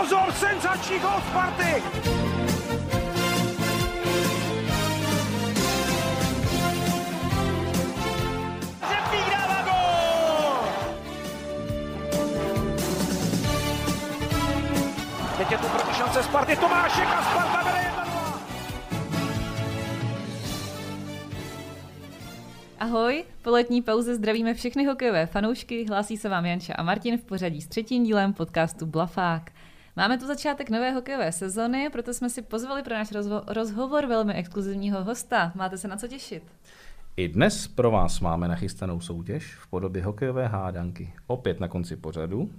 Pozor, senzační gol Sparty! Teď je tu proti šance Sparty, Tomášek a Sparta vede 1-0. Ahoj, po letní pauze zdravíme všechny hokejové fanoušky, hlásí se vám Janča a Martin v pořadí s třetím dílem podcastu Blafák. Máme tu začátek nové hokejové sezony, proto jsme si pozvali pro náš rozho- rozhovor velmi exkluzivního hosta. Máte se na co těšit. I dnes pro vás máme nachystanou soutěž v podobě hokejové hádanky. Opět na konci pořadu.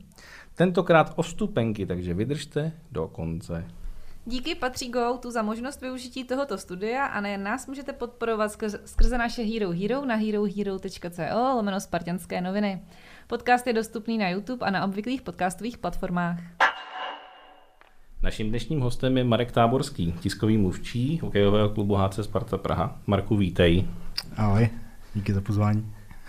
Tentokrát o vstupenky, takže vydržte do konce. Díky patří GoTo za možnost využití tohoto studia a nejen nás můžete podporovat skrze, skrze naše Hero Hero na herohero.co lomeno Spartanské noviny. Podcast je dostupný na YouTube a na obvyklých podcastových platformách. Naším dnešním hostem je Marek Táborský, tiskový mluvčí hokejového klubu HC Sparta Praha. Marku, vítej. Ahoj, díky za pozvání.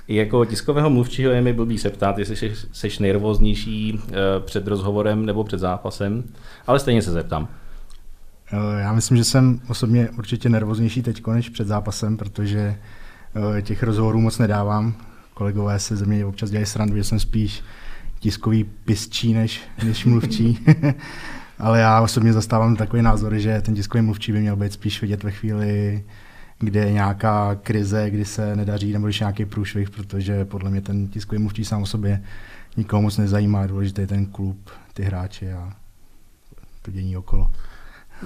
I jako tiskového mluvčího je mi blbý se ptát, jestli jsi, seš nejrvóznější eh, před rozhovorem nebo před zápasem, ale stejně se zeptám. Eh, Já myslím, že jsem osobně určitě nervóznější teď než před zápasem, protože eh, těch rozhovorů moc nedávám. Kolegové se ze mě občas dělají srandu, že jsem spíš tiskový pistčí než, než mluvčí. Ale já osobně zastávám takový názor, že ten tiskový mluvčí by měl být spíš vidět ve chvíli, kde je nějaká krize, kdy se nedaří, nebo když je nějaký průšvih, protože podle mě ten tiskový mluvčí sám o sobě nikoho moc nezajímá, důležitý je ten klub, ty hráči a to dění okolo.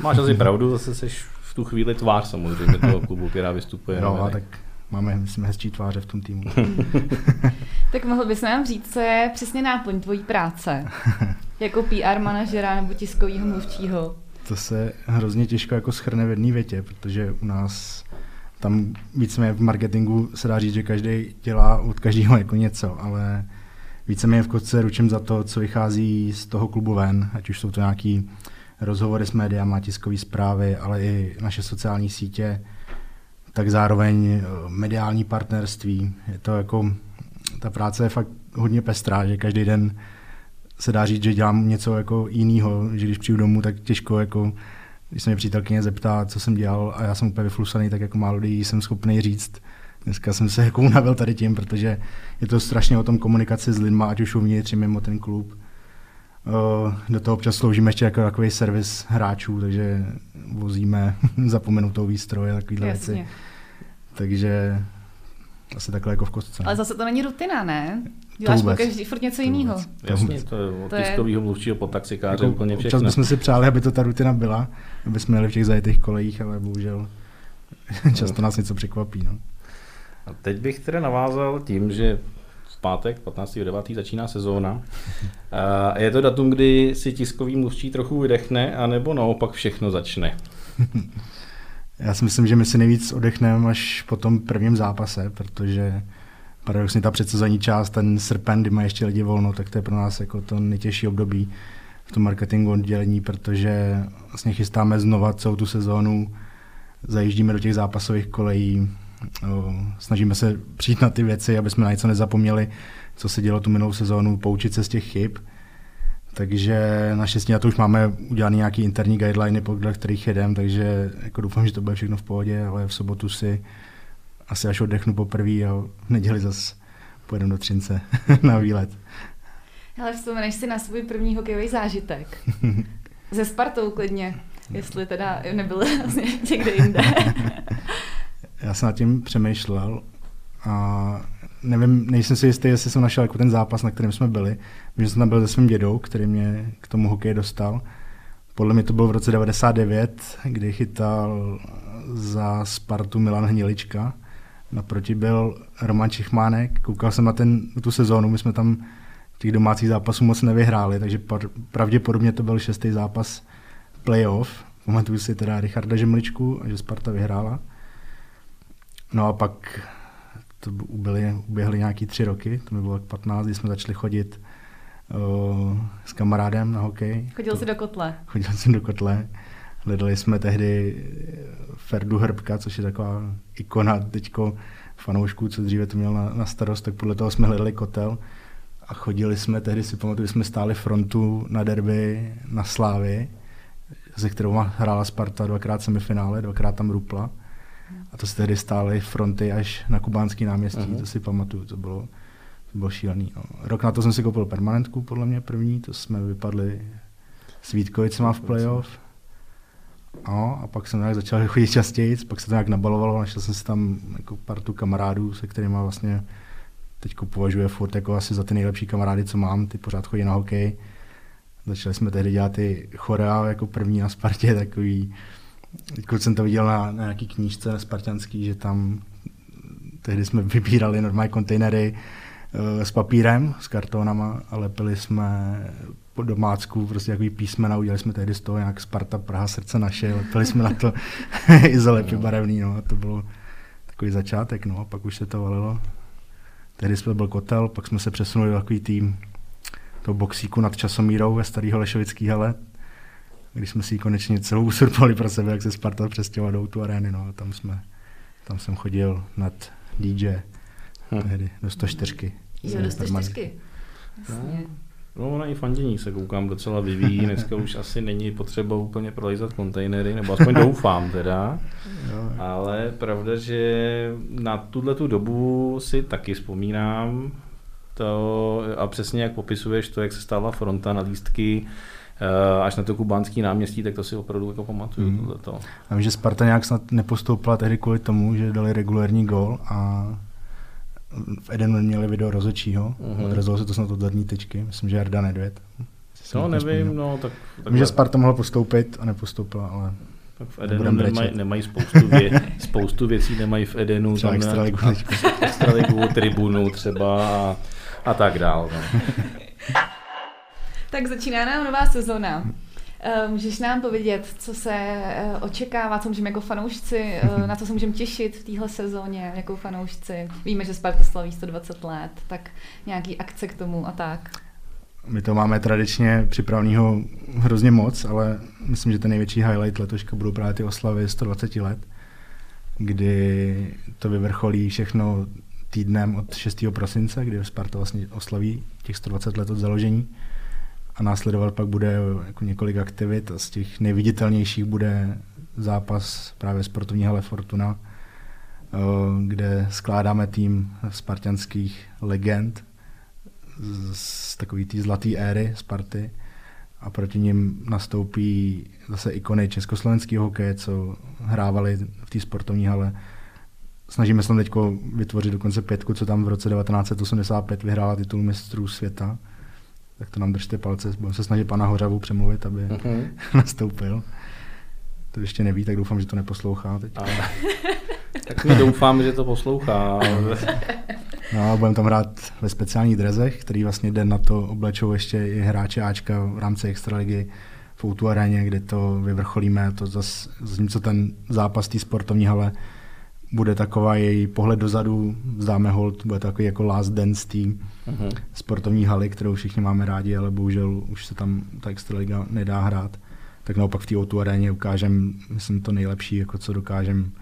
Máš asi pravdu, zase seš v tu chvíli tvář samozřejmě toho klubu, která vystupuje. No, a tak máme, myslím, hezčí tváře v tom týmu. Tak mohl bys nám říct, co je přesně náplň tvojí práce? Jako PR manažera nebo tiskového mluvčího? To se hrozně těžko jako schrne v jedné větě, protože u nás tam víceméně v marketingu se dá říct, že každý dělá od každého jako něco, ale víceméně v kotce ručím za to, co vychází z toho klubu ven, ať už jsou to nějaký rozhovory s médiama, tiskové zprávy, ale i naše sociální sítě, tak zároveň eh, mediální partnerství. Je to jako, ta práce je fakt hodně pestrá, že každý den se dá říct, že dělám něco jako jiného, že když přijdu domů, tak těžko jako když se mě přítelkyně zeptá, co jsem dělal a já jsem úplně vyflusaný, tak jako málo lidí jsem schopný říct. Dneska jsem se jako unavil tady tím, protože je to strašně o tom komunikaci s lidma, ať už uvnitř, mimo ten klub. Eh, Do toho občas sloužíme ještě jako takový servis hráčů, takže vozíme zapomenutou výstroj a takovéhle věci. Takže asi takhle jako v kostce. Ale zase to není rutina, ne? Děláš vůbec. pokaždý furt něco jiného. Jasně, to je od tiskového mluvčího po taxikáře Jako úplně občas všechno. bychom si přáli, aby to ta rutina byla, aby jsme jeli v těch zajetých kolejích, ale bohužel často nás něco překvapí. No. A teď bych teda navázal tím, že v pátek 15.9. začíná sezóna. A je to datum, kdy si tiskový mluvčí trochu vydechne, anebo naopak všechno začne. Já si myslím, že my si nejvíc odechneme až po tom prvním zápase, protože paradoxně ta předsezonní část, ten srpen, kdy mají ještě lidi volno, tak to je pro nás jako to nejtěžší období v tom marketingu oddělení, protože vlastně chystáme znova celou tu sezónu, zajíždíme do těch zápasových kolejí, snažíme se přijít na ty věci, aby jsme na něco nezapomněli, co se dělo tu minulou sezónu, poučit se z těch chyb. Takže naštěstí na to už máme udělané nějaký interní guideliny, podle kterých jedem, takže jako doufám, že to bude všechno v pohodě, ale v sobotu si asi až oddechnu poprvé a v neděli zase pojedeme do Třince na výlet. Ale vzpomeneš si na svůj první hokejový zážitek? Ze Spartou klidně, jestli teda nebyl vlastně někde jinde. Já jsem nad tím přemýšlel a nevím, nejsem si jistý, jestli jsem našel jako ten zápas, na kterém jsme byli. Vím, že jsem tam byl se svým dědou, který mě k tomu hokeji dostal. Podle mě to bylo v roce 99, kdy chytal za Spartu Milan Hnilička. Naproti byl Roman Čichmánek. Koukal jsem na ten, tu sezónu, my jsme tam těch domácích zápasů moc nevyhráli, takže pravděpodobně to byl šestý zápas playoff. Pamatuju si teda Richarda Žemličku že Sparta vyhrála. No a pak to ubyly, uběhly nějaký tři roky, to mi bylo tak 15, kdy jsme začali chodit uh, s kamarádem na hokej. Chodil to, jsi do kotle. Chodil jsem do kotle. Hledali jsme tehdy Ferdu Hrbka, což je taková ikona teďko fanoušků, co dříve to měl na, na starost, tak podle toho jsme hledali kotel. a chodili jsme, tehdy si pamatuju, jsme stáli frontu na derby na Slávy, se kterou hrála Sparta dvakrát semifinále, dvakrát tam rupla. A to se tehdy stály fronty až na kubánský náměstí, uh-huh. to si pamatuju, to bylo, to bylo šílený. No. Rok na to jsem si koupil permanentku, podle mě první, to jsme vypadli s Vítkovicema v playoff. No, a pak jsem nějak začal chodit častěji, pak se to nějak nabalovalo, našel jsem si tam jako partu kamarádů, se kterými vlastně teď považuje furt jako asi za ty nejlepší kamarády, co mám, ty pořád chodí na hokej. Začali jsme tehdy dělat ty chorea jako první na Spartě, takový, když jsem to viděl na, na nějaký knížce spartianský, že tam tehdy jsme vybírali normální kontejnery uh, s papírem, s kartonama a lepili jsme po domácku prostě takový písmena, udělali jsme tehdy z toho nějak Sparta, Praha, srdce naše, lepili jsme na to izolepy barevný, no, a to bylo takový začátek, no, a pak už se to valilo. Tehdy jsme byl kotel, pak jsme se přesunuli do takový tým toho boxíku nad Časomírou ve starý Holešovický hale, když jsme si ji konečně celou usurpali pro sebe, jak se Sparta přestěhovala do tu arény, no, tam jsme, tam jsem chodil nad DJ, hm. tehdy do 104. Jo, do 104. Jasně. No, ona i fandění se koukám docela vyvíjí, dneska už asi není potřeba úplně prolejzat kontejnery, nebo aspoň doufám teda, ale pravda, že na tuhle tu dobu si taky vzpomínám, to, a přesně jak popisuješ to, jak se stala fronta na lístky, až na to kubánský náměstí, tak to si opravdu jako pamatuju. Mm. Tohleto. A vím, že Sparta nějak snad nepostoupila tehdy kvůli tomu, že dali regulární gol a v Edenu měli video rozočího, uh-huh. odrazilo se to snad od zadní tyčky, myslím, že Jarda Nedvěd. No nevím, no tak... Vím, že Sparta mohla postoupit a nepostoupila, ale... Tak v Edenu nemají, nemají spoustu, vě, spoustu věcí, nemají v Edenu. Třeba tam extraligu. extraligu, tribunu třeba a, a tak dál. No. tak začíná nám nová sezona. Eh, můžeš nám povědět, co se eh, očekává, co můžeme jako fanoušci, eh, na co se můžeme těšit v téhle sezóně jako fanoušci? Víme, že Sparta slaví 120 let, tak nějaký akce k tomu a tak. My to máme tradičně připraveného hrozně moc, ale myslím, že ten největší highlight letoška budou právě ty oslavy 120 let, kdy to vyvrcholí všechno týdnem od 6. prosince, kdy Sparta vlastně oslaví těch 120 let od založení a následovat pak bude jako několik aktivit. A z těch nejviditelnějších bude zápas právě sportovní hale Fortuna, eh, kde skládáme tým spartianských legend z takové té zlaté éry Sparty. A proti ním nastoupí zase ikony československého hokeje, co hrávali v té sportovní hale. Snažíme se tam teď vytvořit dokonce pětku, co tam v roce 1985 vyhrála titul mistrů světa tak to nám držte palce, budeme se snažit pana Hořavu přemluvit, aby uh-huh. nastoupil. To ještě neví, tak doufám, že to neposlouchá teď. Ale, tak my doufám, že to poslouchá. no a budeme tam hrát ve speciálních drezech, který vlastně den na to oblečou ještě i hráče Ačka v rámci Extraligy v Outu aréně, kde to vyvrcholíme. To zase, co ten zápas té sportovní hale bude taková její pohled dozadu, vzdáme hold, bude takový jako last dance tým uh-huh. sportovní haly, kterou všichni máme rádi, ale bohužel už se tam ta extraliga nedá hrát. Tak naopak v té o aréně ukážem, myslím, to nejlepší, jako co dokážem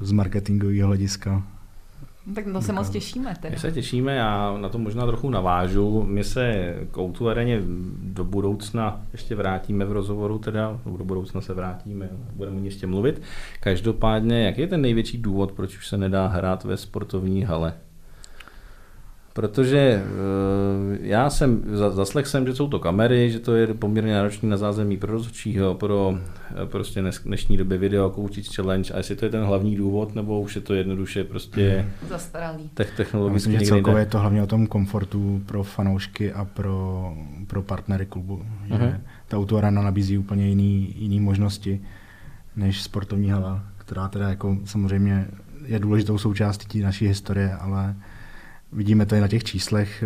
z marketingového hlediska tak na to se moc těšíme. Tedy. My se těšíme, já na to možná trochu navážu. My se k Outu areně do budoucna ještě vrátíme v rozhovoru, teda do budoucna se vrátíme, budeme ještě mluvit. Každopádně, jak je ten největší důvod, proč už se nedá hrát ve sportovní hale? Protože eh, já jsem, zaslech jsem, že jsou to kamery, že to je poměrně náročný na zázemí pro rozhodčího, pro eh, prostě dnešní době video Coaches Challenge a jestli to je ten hlavní důvod, nebo už je to jednoduše prostě zastaralý. Te- technologicky Myslím, že celkově je to hlavně o tom komfortu pro fanoušky a pro, pro partnery klubu. Že uh-huh. Ta autoarena nabízí úplně jiný, jiný možnosti než sportovní hala, která teda jako samozřejmě je důležitou součástí naší historie, ale Vidíme to i na těch číslech,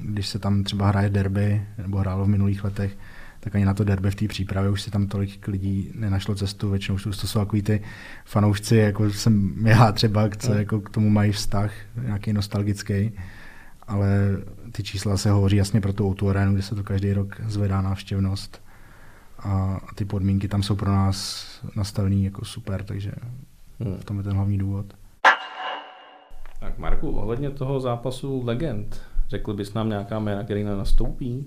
když se tam třeba hraje derby, nebo hrálo v minulých letech, tak ani na to derby v té přípravě už si tam tolik lidí nenašlo cestu. Většinou už to jsou takový ty fanoušci, jako jsem já třeba, co jako k tomu mají vztah, nějaký nostalgický. Ale ty čísla se hovoří jasně pro tu Outu Arenu, kde se to každý rok zvedá návštěvnost. A ty podmínky tam jsou pro nás nastavený jako super, takže v tom je ten hlavní důvod. Tak Marku, ohledně toho zápasu legend, Řekl bys nám nějaká jména, který na nastoupí?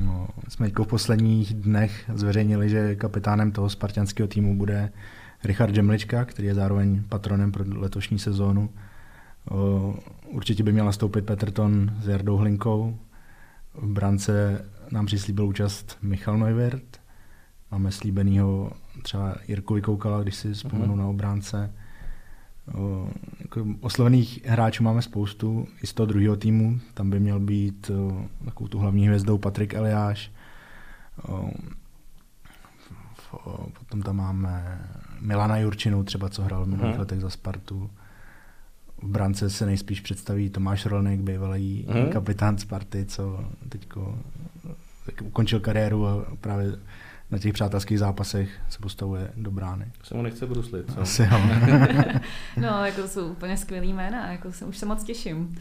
No, jsme v posledních dnech zveřejnili, že kapitánem toho spartianského týmu bude Richard Žemlička, který je zároveň patronem pro letošní sezónu. Určitě by měl nastoupit Peterton s Jardou Hlinkou. V brance nám přislíbil účast Michal Neuwirth. Máme slíbenýho třeba Jirku Vykoukala, když si vzpomenu uh-huh. na obránce. O, jako oslovených hráčů máme spoustu, i z toho druhého týmu. Tam by měl být o, takovou tu hlavní hvězdou Patrik Eliáš. O, potom tam máme Milana Jurčinu, třeba co hrál v minulých uh-huh. letech za Spartu. V brance se nejspíš představí Tomáš Rolnik, bývalý uh-huh. kapitán Sparty, co teď ukončil kariéru a právě na těch přátelských zápasech se postavuje do brány. Se mu nechce bruslit, co? Asi jo. no, jako jsou úplně skvělý jména, jako se, už se moc těším.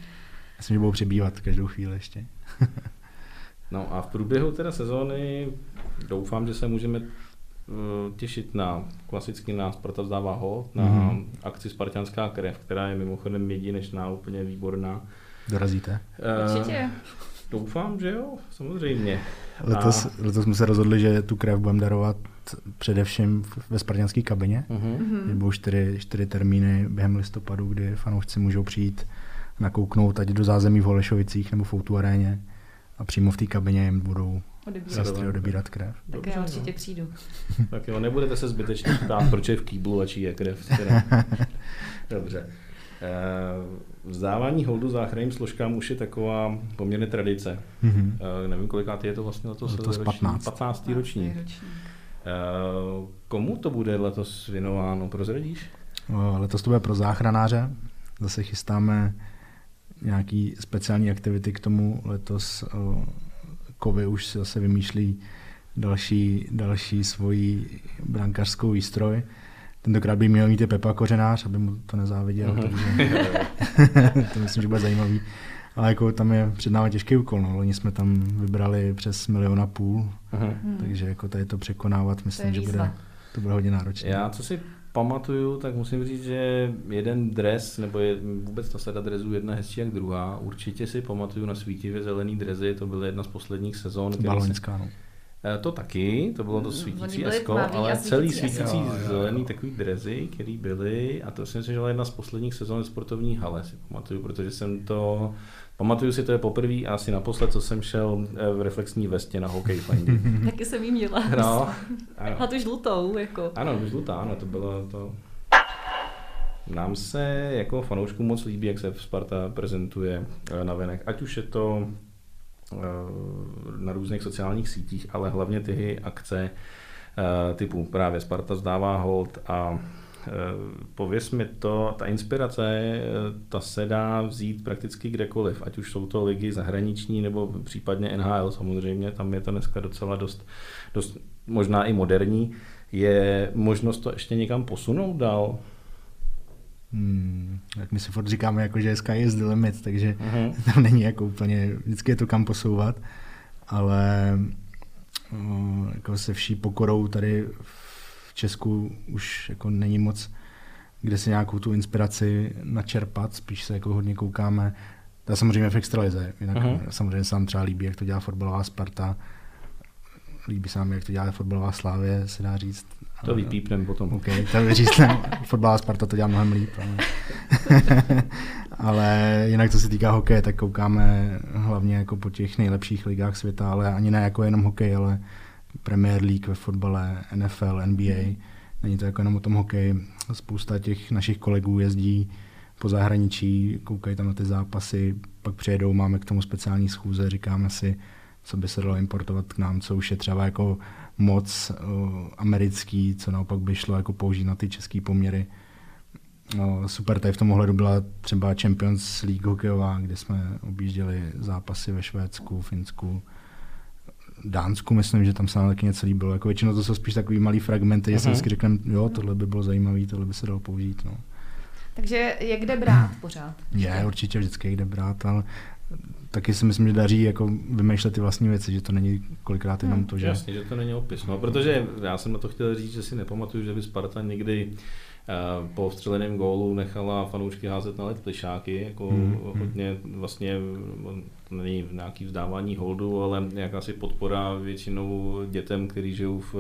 Myslím, že budou přibývat každou chvíli ještě. no a v průběhu teda sezóny doufám, že se můžeme eh, těšit na klasický nás Sparta vzdává ho, na mm-hmm. akci Spartianská krev, která je mimochodem jedinečná, úplně výborná. Dorazíte? Určitě. Doufám, že jo, samozřejmě. Letos, a... letos jsme se rozhodli, že tu krev budeme darovat především ve spartianské kabině. Uh-huh. Budou čtyři, čtyři termíny během listopadu, kdy fanoušci můžou přijít nakouknout ať do zázemí v Holešovicích nebo v Outu aréně a přímo v té kabině jim budou sestry odebírat krev. Tak Dobře, já určitě no. přijdu. tak jo, nebudete se zbytečně ptát, proč je v kýblu a čí je krev. Dobře. Eh, vzdávání holdu záchranným složkám už je taková poměrně tradice. Mm-hmm. Nevím, kolikátý je to vlastně letos, letos 15. 15. ročník. ročník. Komu to bude letos věnováno, prozradíš? Letos to bude pro záchranáře. Zase chystáme nějaký speciální aktivity k tomu. Letos Kovy už si zase vymýšlí další, další svoji brankářskou výstroj. Tentokrát by měl mít i Pepa Kořenář, aby mu to nezáviděl, uh-huh. takže to myslím, že bude zajímavý. Ale jako tam je před námi těžký úkol, no. Loni jsme tam vybrali přes milion a půl, uh-huh. takže jako tady to překonávat, myslím, to že bude, to bude hodně náročné. Já co si pamatuju, tak musím říct, že jeden dres, nebo je, vůbec ta sada drezů jedna hezčí jak druhá. Určitě si pamatuju na svítivě zelený drezy, to byla jedna z posledních sezón. Baloňská, no to taky, to bylo to svítící esko, ale celý svítící jo, zelený takový drezy, který byly, a to si myslím, že byla jedna z posledních sezon sportovní hale, si pamatuju, protože jsem to, pamatuju si, to je poprvé a asi naposled, co jsem šel eh, v reflexní vestě na hokej. Taky jsem jí měla. No, ano. A tu žlutou, jako. Ano, žlutá, ano, to bylo to. Nám se jako fanoušku moc líbí, jak se Sparta prezentuje eh, na venek. Ať už je to na různých sociálních sítích, ale hlavně ty akce eh, typu právě Sparta zdává hold a eh, pověs mi to, ta inspirace, eh, ta se dá vzít prakticky kdekoliv, ať už jsou to ligy zahraniční nebo případně NHL samozřejmě, tam je to dneska docela dost, dost možná i moderní. Je možnost to ještě někam posunout dál? Hmm, tak my si furt říkáme, jako, že sky is the limit, takže uh-huh. tam není jako úplně, vždycky je to kam posouvat, ale uh, jako se vší pokorou tady v Česku už jako není moc kde si nějakou tu inspiraci načerpat, spíš se jako hodně koukáme, to samozřejmě v extralize, jinak uh-huh. samozřejmě se nám třeba líbí, jak to dělá fotbalová Sparta, líbí se nám, jak to dělá fotbalová Slávě, se dá říct, to vypípnem potom. OK, to vyříznem. Fotbalová Sparta to dělá mnohem líp. Ale... ale jinak, co se týká hokeje, tak koukáme hlavně jako po těch nejlepších ligách světa, ale ani ne jako jenom hokej, ale Premier League ve fotbale, NFL, NBA. Není to jako jenom o tom hokeji. Spousta těch našich kolegů jezdí po zahraničí, koukají tam na ty zápasy, pak přijedou, máme k tomu speciální schůze, říkáme si, co by se dalo importovat k nám, co už je třeba jako moc uh, americký, co naopak by šlo jako použít na ty české poměry. Uh, super tady v tom ohledu byla třeba Champions League hokejová, kde jsme objížděli zápasy ve Švédsku, Finsku, Dánsku, myslím, že tam se nám taky něco líbilo. Jako většinou to jsou spíš takový malý fragmenty, uh-huh. že si mhm. vždycky řekneme, jo, tohle by bylo zajímavé, tohle by se dalo použít. No. Takže je kde brát pořád? Je, určitě vždycky kde brát, ale taky si myslím, že daří jako vymýšlet ty vlastní věci, že to není kolikrát jenom hmm. to, že... Jasně, že to není opis. No, protože já jsem na to chtěl říct, že si nepamatuju, že by Sparta někdy po vstřeleném gólu nechala fanoušky házet na led plišáky, jako hmm. hodně vlastně to není nějaký vzdávání holdu, ale nějaká si podpora většinou dětem, kteří žijou v,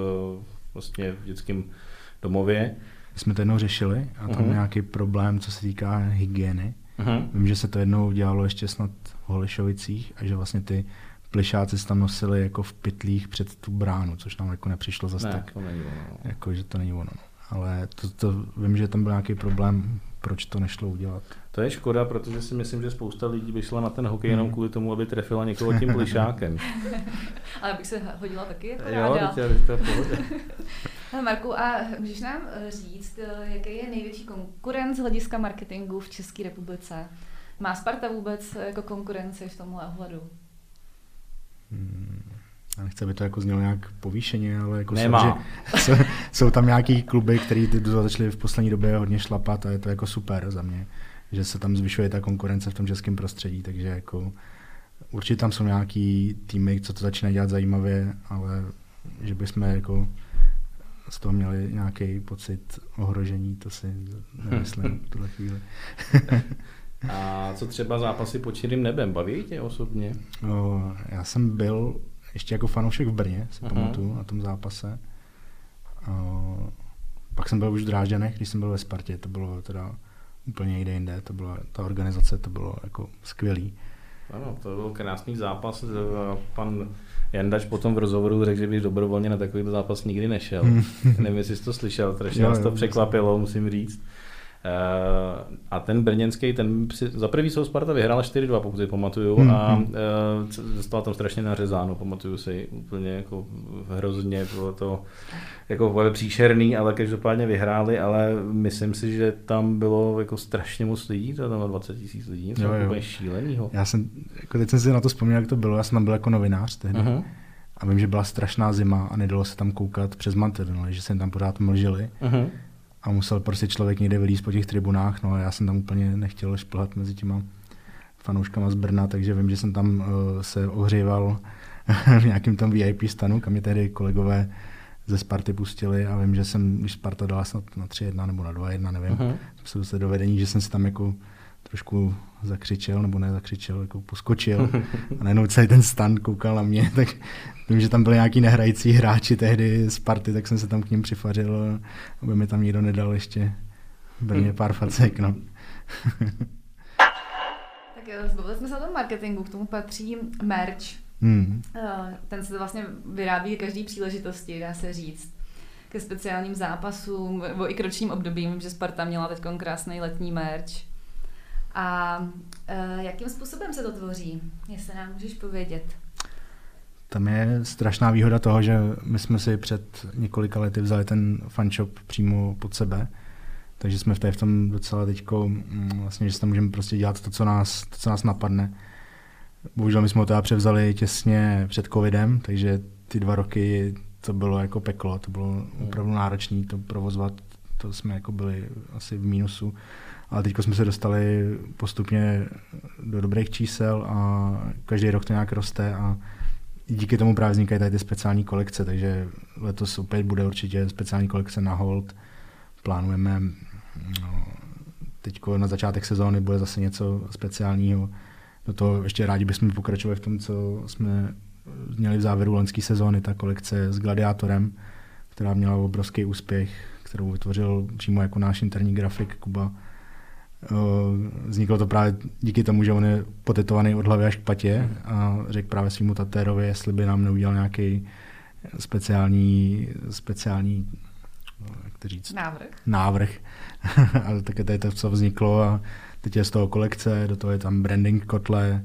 vlastně v dětském domově. My jsme to jednou řešili a tam uh-huh. nějaký problém, co se týká hygieny. Uh-huh. Vím, že se to jednou dělalo ještě snad v Holešovicích a že vlastně ty plišáci se tam nosili jako v pytlích před tu bránu, což nám jako nepřišlo zase ne, tak. to není ono. Jako, že to není ono. Ale to, to, vím, že tam byl nějaký problém, proč to nešlo udělat. To je škoda, protože si myslím, že spousta lidí by šla na ten hokej jenom hmm. kvůli tomu, aby trefila někoho tím plišákem. Ale bych se hodila taky jako jo, ráda. Jo, to je. Marku, a můžeš nám eh, říct, eh, jaký je největší konkurent z hlediska marketingu v České republice? Má Sparta vůbec jako konkurenci v tomhle ohledu? Hmm. Já nechci, aby to jako znělo nějak povýšeně, ale jako Nemá. Jsou, že, jsou, jsou, tam nějaký kluby, který začali v poslední době hodně šlapat a je to jako super za mě, že se tam zvyšuje ta konkurence v tom českém prostředí, takže jako určitě tam jsou nějaký týmy, co to začíná dělat zajímavě, ale že bychom jako z toho měli nějaký pocit ohrožení, to si nemyslím v tuhle chvíli. A co třeba zápasy pod čirým nebem? Baví tě osobně? O, já jsem byl ještě jako fanoušek v Brně, si uh-huh. pamatuju, na tom zápase. O, pak jsem byl už v Drážďanech, když jsem byl ve Spartě, to bylo teda úplně někde jinde, to byla, ta organizace, to bylo jako skvělý. Ano, to byl krásný zápas. Pan Jandač potom v rozhovoru řekl, že by dobrovolně na takový zápas nikdy nešel. Nevím, jestli jsi to slyšel, strašně nás to překvapilo, musím říct. Uh, a ten brněnský, ten si, za prvý jsou Sparta vyhrála 4-2, pokud si pamatuju, mm-hmm. a uh, dostala tam strašně nařezáno, pamatuju si úplně jako hrozně, bylo to jako příšerný, ale každopádně vyhráli, ale myslím si, že tam bylo jako strašně moc lidí, to tam 20 tisíc lidí, jo, jo. úplně šílenýho. Já jsem, jako teď jsem si na to vzpomněl, jak to bylo, já jsem tam byl jako novinář tehdy. Uh-huh. A vím, že byla strašná zima a nedalo se tam koukat přes mantinely, že se tam pořád mlžili. Uh-huh a musel prostě člověk někde vylíst po těch tribunách, no a já jsem tam úplně nechtěl šplhat mezi těma fanouškama z Brna, takže vím, že jsem tam uh, se ohříval v nějakém tam VIP stanu, kam mě tehdy kolegové ze Sparty pustili a vím, že jsem, když Sparta dala snad na 3-1 nebo na 2-1, nevím, uh-huh. jsem se dovedení, že jsem si tam jako trošku zakřičel, nebo ne zakřičel, jako poskočil a najednou celý ten stan koukal na mě, tak vím, že tam byli nějaký nehrající hráči tehdy z party, tak jsem se tam k ním přifařil, aby mi tam nikdo nedal ještě Brně pár facek, no. tak zbavili jsme se o tom marketingu, k tomu patří merch. Hmm. Eh, ten se vlastně vyrábí každý příležitosti, dá se říct ke speciálním zápasům, nebo i k ročním obdobím, že Sparta měla teď krásný letní merch. A uh, jakým způsobem se to tvoří, jestli nám můžeš povědět? Tam je strašná výhoda toho, že my jsme si před několika lety vzali ten fanshop přímo pod sebe, takže jsme v, té, v tom docela teďko, mm, vlastně, že tam můžeme prostě dělat to, co nás, to, co nás napadne. Bohužel my jsme ho teda převzali těsně před covidem, takže ty dva roky to bylo jako peklo, to bylo opravdu náročné to provozovat, to jsme jako byli asi v mínusu. Ale teď jsme se dostali postupně do dobrých čísel a každý rok to nějak roste a díky tomu právě vznikají tady ty speciální kolekce, takže letos opět bude určitě speciální kolekce na hold. Plánujeme no, teď na začátek sezóny bude zase něco speciálního. Do toho ještě rádi bychom pokračovali v tom, co jsme měli v závěru loňské sezóny, ta kolekce s Gladiátorem, která měla obrovský úspěch, kterou vytvořil přímo jako náš interní grafik Kuba Vzniklo to právě díky tomu, že on je potetovaný od hlavy až k patě a řekl právě svým tatérovi, jestli by nám neudělal nějaký speciální, speciální jak to říct? Návrh. Návrh. a také to je to, co vzniklo a teď je z toho kolekce, do toho je tam branding kotle,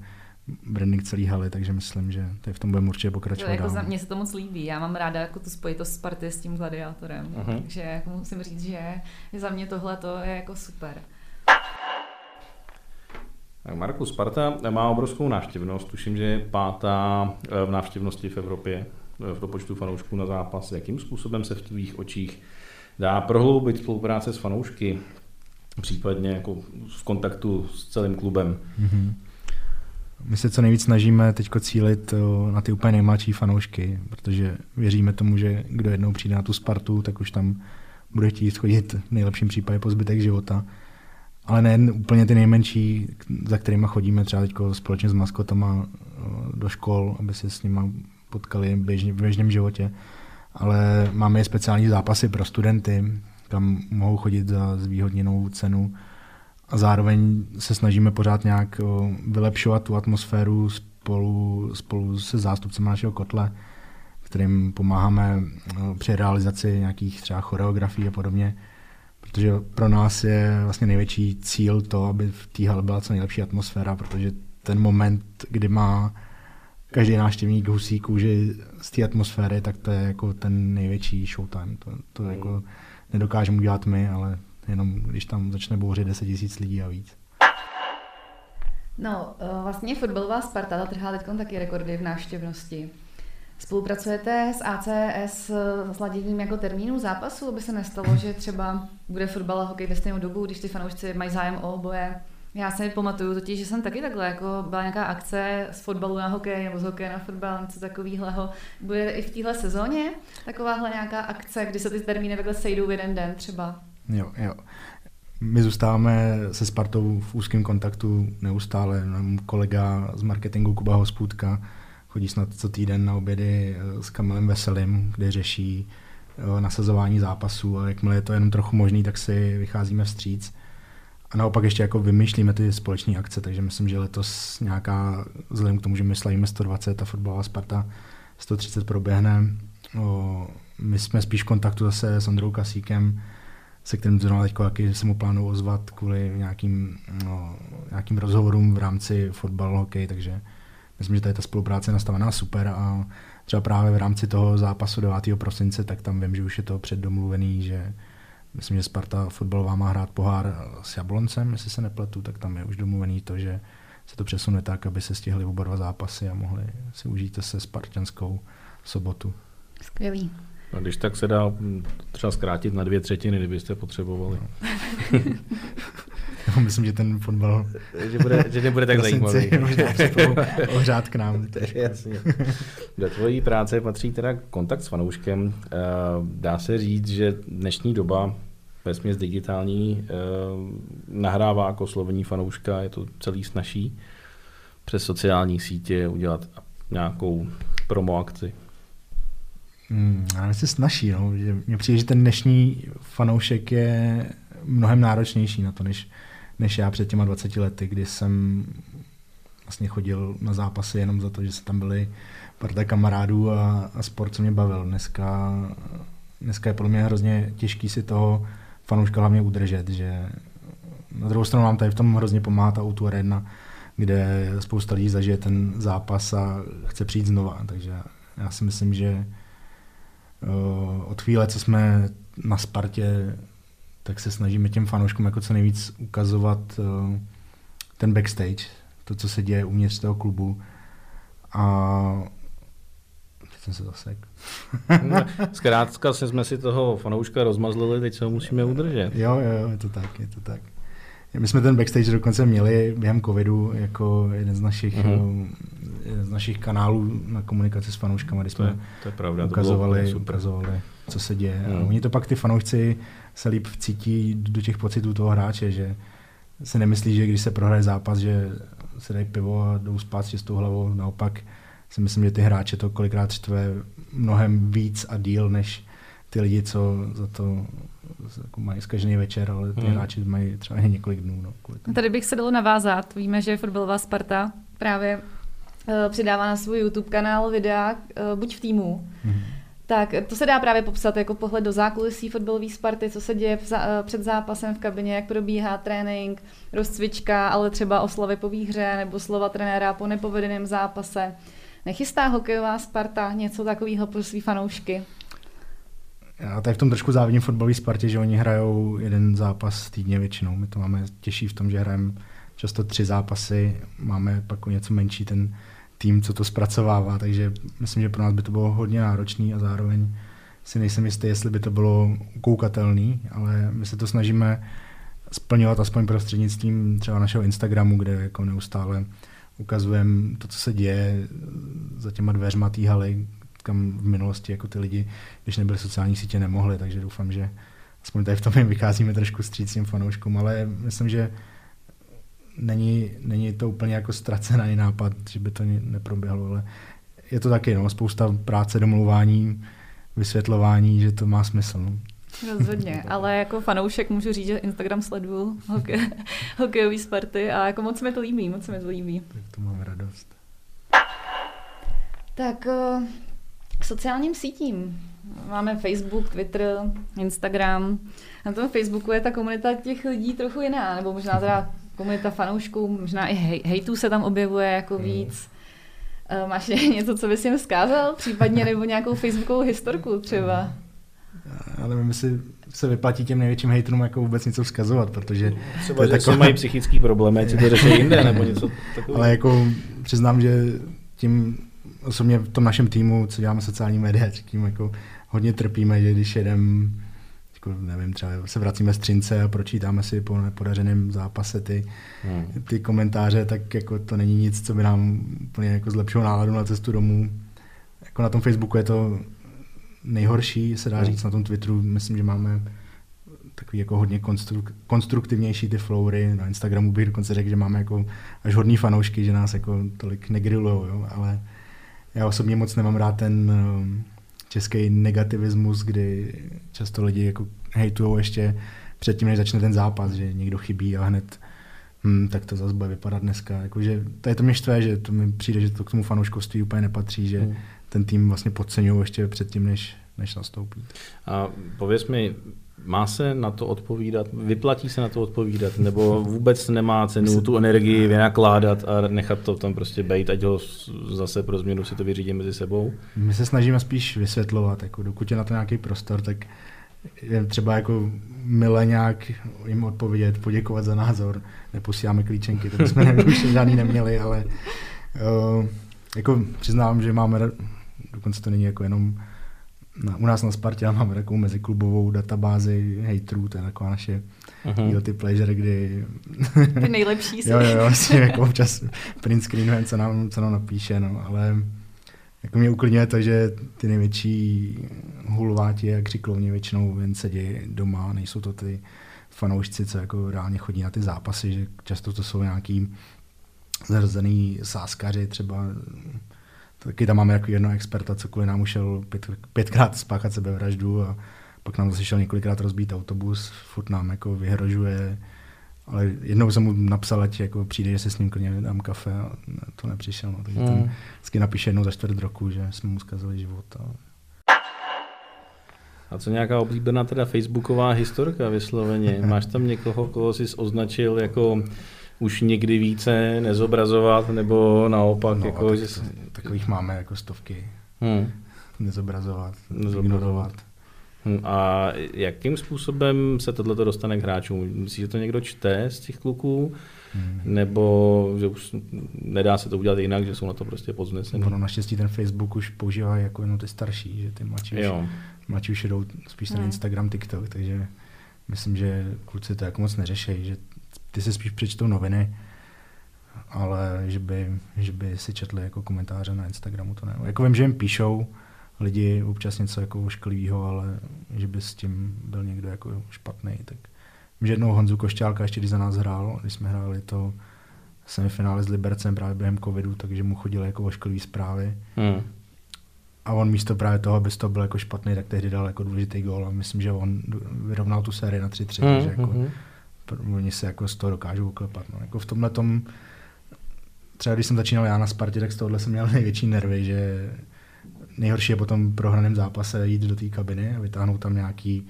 branding celý haly, takže myslím, že tady v tom budeme určitě pokračovat. jako za, mně se to moc líbí. Já mám ráda jako tu spojitost Sparty s tím gladiátorem. Uh-huh. Takže jako musím říct, že za mě tohle to je jako super. Marku, Sparta má obrovskou návštěvnost, tuším, že je pátá eh, v návštěvnosti v Evropě eh, v počtu fanoušků na zápas. Jakým způsobem se v tvých očích dá prohloubit spolupráce s fanoušky, případně jako v kontaktu s celým klubem? Mm-hmm. My se co nejvíc snažíme teď cílit eh, na ty úplně nejmladší fanoušky, protože věříme tomu, že kdo jednou přijde na tu Spartu, tak už tam bude chtít chodit v nejlepším případě po zbytek života. Ale ne úplně ty nejmenší, za kterými chodíme třeba teď společně s maskotama eh, do škol, aby se s nimi potkali běžně, v běžném životě. Ale máme i speciální zápasy pro studenty, kam mohou chodit za zvýhodněnou cenu a zároveň se snažíme pořád nějak vylepšovat tu atmosféru spolu, spolu se zástupcem našeho kotle, kterým pomáháme při realizaci nějakých třeba choreografií a podobně. Protože pro nás je vlastně největší cíl to, aby v té hale byla co nejlepší atmosféra, protože ten moment, kdy má každý návštěvník husí kůži z té atmosféry, tak to je jako ten největší showtime. To, to mm. jako nedokážeme udělat my, ale jenom když tam začne bouřit 10 tisíc lidí a víc. No, eh, vlastně fotbalová Sparta trhá teď taky rekordy v návštěvnosti. Spolupracujete s ACS s laděním jako termínu zápasu, aby se nestalo, že třeba bude fotbal a hokej ve stejnou dobu, když ty fanoušci mají zájem o oboje. Já si pamatuju totiž, že jsem taky takhle, jako byla nějaká akce z fotbalu na hokej nebo z hokeje na fotbal, něco takového. Bude i v téhle sezóně takováhle nějaká akce, kdy se ty termíny takhle sejdou v jeden den třeba? Jo, jo. My zůstáváme se Spartou v úzkém kontaktu neustále. Kolega z marketingu Kuba Hospůdka chodí snad co týden na obědy eh, s Kamilem Veselým, kde řeší eh, nasazování zápasů a jakmile je to jenom trochu možný, tak si vycházíme vstříc. A naopak ještě jako vymýšlíme ty společné akce, takže myslím, že letos nějaká, vzhledem k tomu, že my slavíme 120 a fotbalová Sparta 130 proběhne. my jsme spíš v kontaktu zase s Androu Kasíkem, se kterým zrovna teď jaký se mu plánuju ozvat kvůli nějakým, no, nějakým rozhovorům v rámci fotbal, hokej, takže myslím, že tady ta spolupráce je nastavená super a třeba právě v rámci toho zápasu 9. prosince, tak tam vím, že už je to předdomluvený, že myslím, že Sparta fotbalová má hrát pohár s Jabloncem, jestli se nepletu, tak tam je už domluvený to, že se to přesune tak, aby se stihly oba dva zápasy a mohli si užít se Spartanskou sobotu. Skvělý. A když tak se dá třeba zkrátit na dvě třetiny, kdybyste potřebovali. Já myslím, že ten fotbal... že, bude, že nebude tak zajímavý. ohřát k nám. Jasně. Do tvojí práce patří teda kontakt s fanouškem. Eh, dá se říct, že dnešní doba ve digitální eh, nahrává jako slovení fanouška, je to celý snaží přes sociální sítě udělat nějakou promo akci. Hmm, ale se snaží, no. Mně přijde, že ten dnešní fanoušek je mnohem náročnější na to, než, než já před těma 20 lety, kdy jsem vlastně chodil na zápasy jenom za to, že se tam byli parta kamarádů a, a sport, co mě bavil. Dneska, dneska je podle mě hrozně těžký si toho fanouška hlavně udržet, že na druhou stranu nám tady v tom hrozně pomáhá ta Auto Arena, kde spousta lidí zažije ten zápas a chce přijít znova, takže já si myslím, že Eh, od chvíle, co jsme na Spartě, tak se snažíme těm fanouškům jako co nejvíc ukazovat eh, ten backstage, to, co se děje uvnitř toho klubu. A teď jsem se zasek. Zkrátka jsme si toho fanouška rozmazlili, teď se ho musíme udržet. Jo, jo, je to tak, je to tak. My jsme ten backstage dokonce měli během covidu jako jeden z našich, uh-huh. jeden z našich kanálů na komunikaci s fanouškami, kdy jsme to je, to je pravda, ukazovali, to ukazovali, co se děje. Uh-huh. A oni to pak ty fanoušci se líp vcítí do těch pocitů toho hráče, že se nemyslí, že když se prohraje zápas, že se dají pivo a jdou spát s čistou hlavou. Naopak si myslím, že ty hráče to kolikrát štve mnohem víc a díl, než ty lidi, co za to jako mají zkažený večer, ale ty hmm. hráči mají třeba i několik dnů. No, Tady bych se dalo navázat. Víme, že fotbalová Sparta právě uh, přidává na svůj YouTube kanál videa uh, buď v týmu, hmm. Tak to se dá právě popsat jako pohled do zákulisí fotbalové Sparty, co se děje v eh, před zápasem v kabině, jak probíhá trénink, rozcvička, ale třeba oslavy po výhře nebo slova trenéra po nepovedeném zápase. Nechystá hokejová Sparta něco takového pro svý fanoušky? Já tady v tom trošku závidím fotbalové Spartě, že oni hrajou jeden zápas týdně většinou. My to máme těžší v tom, že hrajeme často tři zápasy, máme pak o něco menší ten tým, co to zpracovává, takže myslím, že pro nás by to bylo hodně náročný a zároveň si nejsem jistý, jestli by to bylo koukatelný, ale my se to snažíme splňovat aspoň prostřednictvím třeba našeho Instagramu, kde jako neustále ukazujeme to, co se děje za těma dveřma té haly, kam v minulosti jako ty lidi, když nebyly sociální sítě, nemohli, takže doufám, že aspoň tady v tom vycházíme trošku střícním fanouškům, ale myslím, že není, není to úplně jako ztracený nápad, že by to neproběhlo, ale je to taky no, spousta práce, domluvání, vysvětlování, že to má smysl. No. Rozhodně, ale jako fanoušek můžu říct, že Instagram sleduju hokej, hokejový Sparty a jako moc mi to líbí, moc mi to líbí. Tak to mám radost. Tak uh, k sociálním sítím. Máme Facebook, Twitter, Instagram. Na tom Facebooku je ta komunita těch lidí trochu jiná, nebo možná teda komunita fanoušků, možná i hej, hejtů se tam objevuje jako hmm. víc. Uh, máš něco, co bys jim vzkázal? Případně nebo nějakou facebookovou historku třeba? Já nevím, jestli se vyplatí těm největším hejtrům jako vůbec něco vzkazovat, protože... Třeba, to je že takové... mají psychický problémy, ať si to řeší jinde, nebo něco takového. Ale jako přiznám, že tím osobně v tom našem týmu, co děláme sociální média, tím jako hodně trpíme, že když jedem, jako nevím, třeba se vracíme z Třince a pročítáme si po nepodařeném zápase ty, hmm. ty komentáře, tak jako to není nic, co by nám úplně jako zlepšilo náladu na cestu domů. Jako na tom Facebooku je to nejhorší, se dá hmm. říct, na tom Twitteru myslím, že máme takový jako hodně konstruk, konstruktivnější ty flowery. Na Instagramu bych dokonce řekl, že máme jako až hodný fanoušky, že nás jako tolik negrillujou, ale já osobně moc nemám rád ten český negativismus, kdy často lidi jako hejtujou ještě předtím, než začne ten zápas, že někdo chybí a hned hm, tak to zase bude vypadat dneska. Jakože, to je to mě štve, že to mi přijde, že to k tomu fanouškovství úplně nepatří, že hmm. ten tým vlastně podceňují ještě předtím, než, než nastoupí. A pověz mi, má se na to odpovídat, vyplatí se na to odpovídat, nebo vůbec nemá cenu tu energii vynakládat a nechat to tam prostě bejt, ať ho zase pro změnu si to vyřídí mezi sebou? My se snažíme spíš vysvětlovat, jako dokud je na to nějaký prostor, tak je třeba jako mile nějak jim odpovědět, poděkovat za názor, neposíláme klíčenky, to jsme už žádný neměli, ale uh, jako přiznám, že máme, dokonce to není jako jenom na, u nás na Spartě máme takovou meziklubovou databázi hejtrů, to je taková naše uh-huh. guilty pleasure, kdy... Ty nejlepší si. jo, jo, vlastně jako občas print screenujeme, co nám, co nám napíše, no, ale jako mě uklidňuje to, že ty největší hulváti a křiklovně většinou jen sedí doma, nejsou to ty fanoušci, co jako reálně chodí na ty zápasy, že často to jsou nějaký zrzený sáskaři, třeba Taky tam máme jako jedno experta, co kvůli nám ušel pět, pětkrát spáchat sebevraždu a pak nám zase šel několikrát rozbít autobus, furt nám jako vyhrožuje, ale jednou jsem mu napsal, ať jako přijde, že si s ním klidně dám kafe a to nepřišel. No. Takže mm. ten vždycky napíše jednou za čtvrt roku, že jsme mu zkazili život. A... a co nějaká oblíbená teda facebooková historka vysloveně? Máš tam někoho, koho jsi označil jako už někdy více nezobrazovat, nebo naopak? No, jako, tak, že... Takových máme jako stovky. Hmm. Nezobrazovat, nezobrazovat. ignorovat. Hmm, a jakým způsobem se tohle dostane k hráčům? Myslíš, že to někdo čte z těch kluků? Hmm. Nebo že už nedá se to udělat jinak, že jsou na to prostě podznesení? Ono naštěstí ten Facebook už používá jako jenom ty starší, že ty mladší už, mladší už jdou spíš ten hmm. Instagram, TikTok, takže myslím, že kluci to jako moc neřeší, že ty se spíš přečtou noviny, ale že by, že by si četli jako komentáře na Instagramu, to ne. Jako vím, že jim píšou lidi občas něco jako ošklivého, ale že by s tím byl někdo jako špatný, tak vím, že jednou Honzu Košťálka ještě když za nás hrál, když jsme hráli to semifinále s Libercem právě během covidu, takže mu chodily jako ošklivý zprávy. Hmm. A on místo právě toho, aby to byl jako špatný, tak tehdy dal jako důležitý gól a myslím, že on vyrovnal tu sérii na 3-3, hmm, takže jako hmm oni se jako z toho dokážou uklepat. No. Jako v tomhle tom, třeba když jsem začínal já na Spartě, tak z tohohle jsem měl největší nervy, že nejhorší je potom prohraném zápase jít do té kabiny a vytáhnout tam nějaký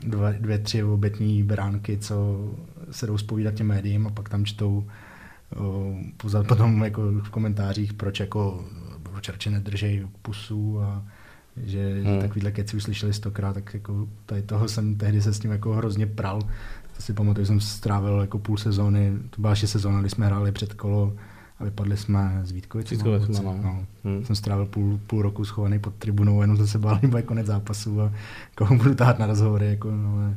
dva, dvě, tři obětní bránky, co se jdou spovídat těm médiím a pak tam čtou o, potom jako v komentářích, proč jako čerče nedržej pusu a že, hmm. že takovýhle keci už slyšeli stokrát, tak jako tady toho jsem tehdy se s tím jako hrozně pral, to si pamatuju, že jsem strávil jako půl sezóny, to byla ještě sezóna, kdy jsme hráli před kolo a vypadli jsme z Vítkovic. no. no. Hmm. Jsem strávil půl, půl roku schovaný pod tribunou, jenom jsem se bál, nebo konec zápasu a koho budu tát na rozhovory. Jako, no, ale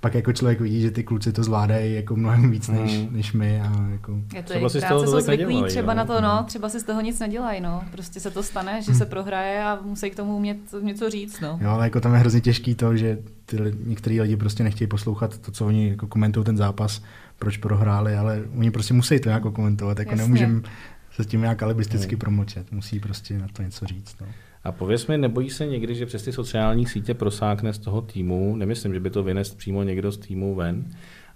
pak jako člověk vidí, že ty kluci to zvládají jako mnohem víc než, Hmm. než my a jako... Je to Třeba jejich si z práce, toho jsou zvyklí nedělají, třeba no. na to, no, třeba si z toho nic nedělají, no. Prostě se to stane, že se prohraje a musí k tomu umět něco říct, no. Jo, ale jako tam je hrozně těžký to, že ty, některý lidi prostě nechtějí poslouchat to, co oni jako komentují ten zápas, proč prohráli, ale oni prostě musí to jako komentovat, jako Jasně. nemůžeme se tím nějak alibisticky Hmm. promlčet, musí prostě na to něco říct. No. A pověs mi, nebojí se někdy, že přes ty sociální sítě prosákne z toho týmu, nemyslím, že by to vynesl přímo někdo z týmu ven,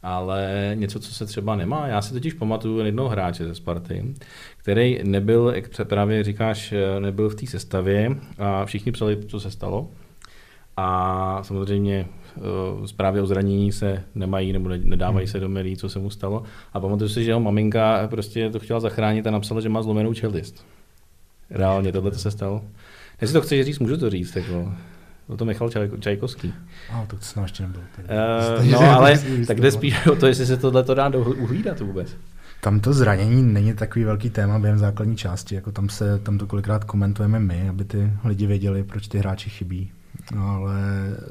ale něco, co se třeba nemá. Já si totiž pamatuju jednoho hráče ze Sparty, který nebyl, jak právě říkáš, nebyl v té sestavě a všichni psali, co se stalo. A samozřejmě eh, zprávy o zranění se nemají nebo ne- nedávají se do médií, co se mu stalo. A pamatuju si, že jeho maminka prostě to chtěla zachránit a napsala, že má zlomenou čelist. Reálně, tohle to se stalo. Jestli to chceš říct, můžu to říct. Jako. Byl to Michal Čaj, Čajkovský. A to jsem ještě nebyl. Uh, no, ale tak jde spíš o to, jestli se tohle to dá uhlídat vůbec. Tam to zranění není takový velký téma během základní části, jako tam se tam to kolikrát komentujeme my, aby ty lidi věděli, proč ty hráči chybí. No, ale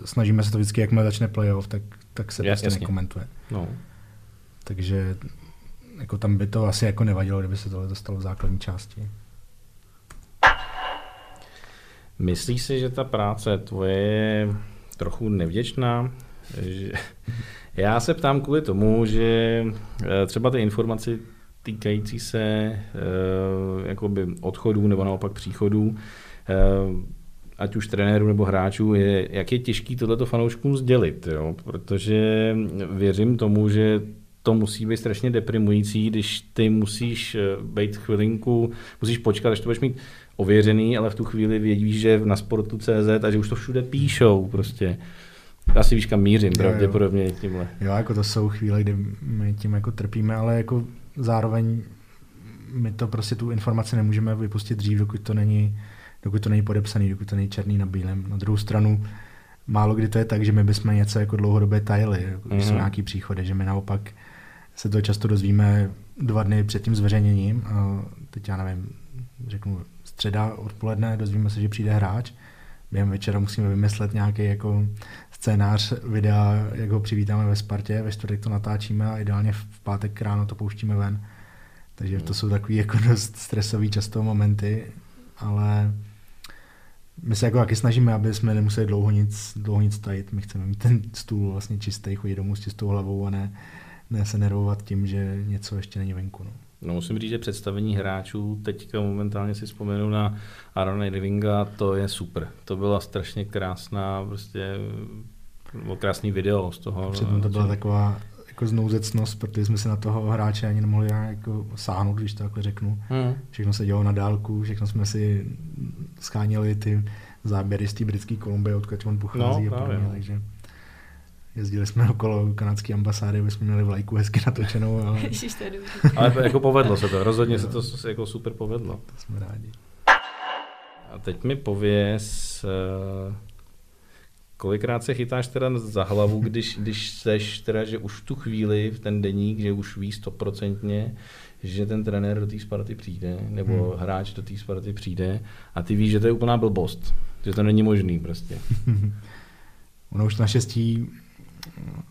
snažíme se to vždycky, jakmile začne playoff, tak, tak se prostě nekomentuje. No. Takže jako tam by to asi jako nevadilo, kdyby se tohle dostalo v základní části. Myslíš si, že ta práce tvoje je trochu nevděčná? Že... Já se ptám kvůli tomu, že eh, třeba ty informace týkající se eh, jakoby odchodů nebo naopak příchodů, eh, ať už trenérů nebo hráčů, je, jak je těžký tohleto fanouškům sdělit, jo? protože věřím tomu, že to musí být strašně deprimující, když ty musíš být chvilinku, musíš počkat, až to budeš mít ověřený, ale v tu chvíli vědíš, že na sportu CZ a že už to všude píšou prostě. Asi víš, kam mířím, Jo, jo. pravděpodobně tímhle. Jo, jako to jsou chvíle, kdy my tím jako trpíme, ale jako zároveň my to prostě tu informaci nemůžeme vypustit dřív, dokud to není, dokud to není podepsaný, dokud to není černý na bílém. Na druhou stranu, málo kdy to je tak, že my bychom něco jako dlouhodobě tajili, jako když jsou Mhm. nějaký příchody, že my naopak se to často dozvíme dva dny před tím zveřejněním. A teď já nevím, řeknu středa odpoledne, dozvíme se, že přijde hráč, během večera musíme vymyslet nějaký jako scénář videa, jak ho přivítáme ve Spartě, ve čtvrtek to natáčíme a ideálně v pátek ráno to pouštíme ven. Takže to jsou takový jako dost stresový často momenty, ale my se jako taky snažíme, aby jsme nemuseli dlouho nic, dlouho nic tajit. My chceme mít ten stůl vlastně čistý, chodit domů s čistou hlavou a ne, ne se nervovat tím, že něco ještě není venku. No. No musím říct, že představení hráčů, teďka momentálně si vzpomenu na Arona Irvinga, to je super. To byla strašně krásná, prostě bylo krásný video z toho. Přitom to byla taková jako znouzecnost, protože jsme se na toho hráče ani nemohli jako sáhnout, když to takhle řeknu. Hmm. Všechno se dělalo na dálku, všechno jsme si scháněli ty záběry z té britské Kolumbie, odkud on pochází No, a podobně, no. takže jezdili jsme okolo kanadské ambasády, aby jsme měli vlajku hezky natočenou, ale Ježiš, to je dobrý. Ale jako povedlo se to, rozhodně se to jako super povedlo. jsme rádi. A teď mi pověz, eh, kolikrát se chytáš teda za hlavu, když, když seš teda, že už v tu chvíli, v ten deník, že už ví stoprocentně, že ten trenér do té Sparty přijde, nebo Hmm. hráč do té Sparty přijde a ty víš, že to je úplná blbost, že to není možný prostě. Ono už naštěstí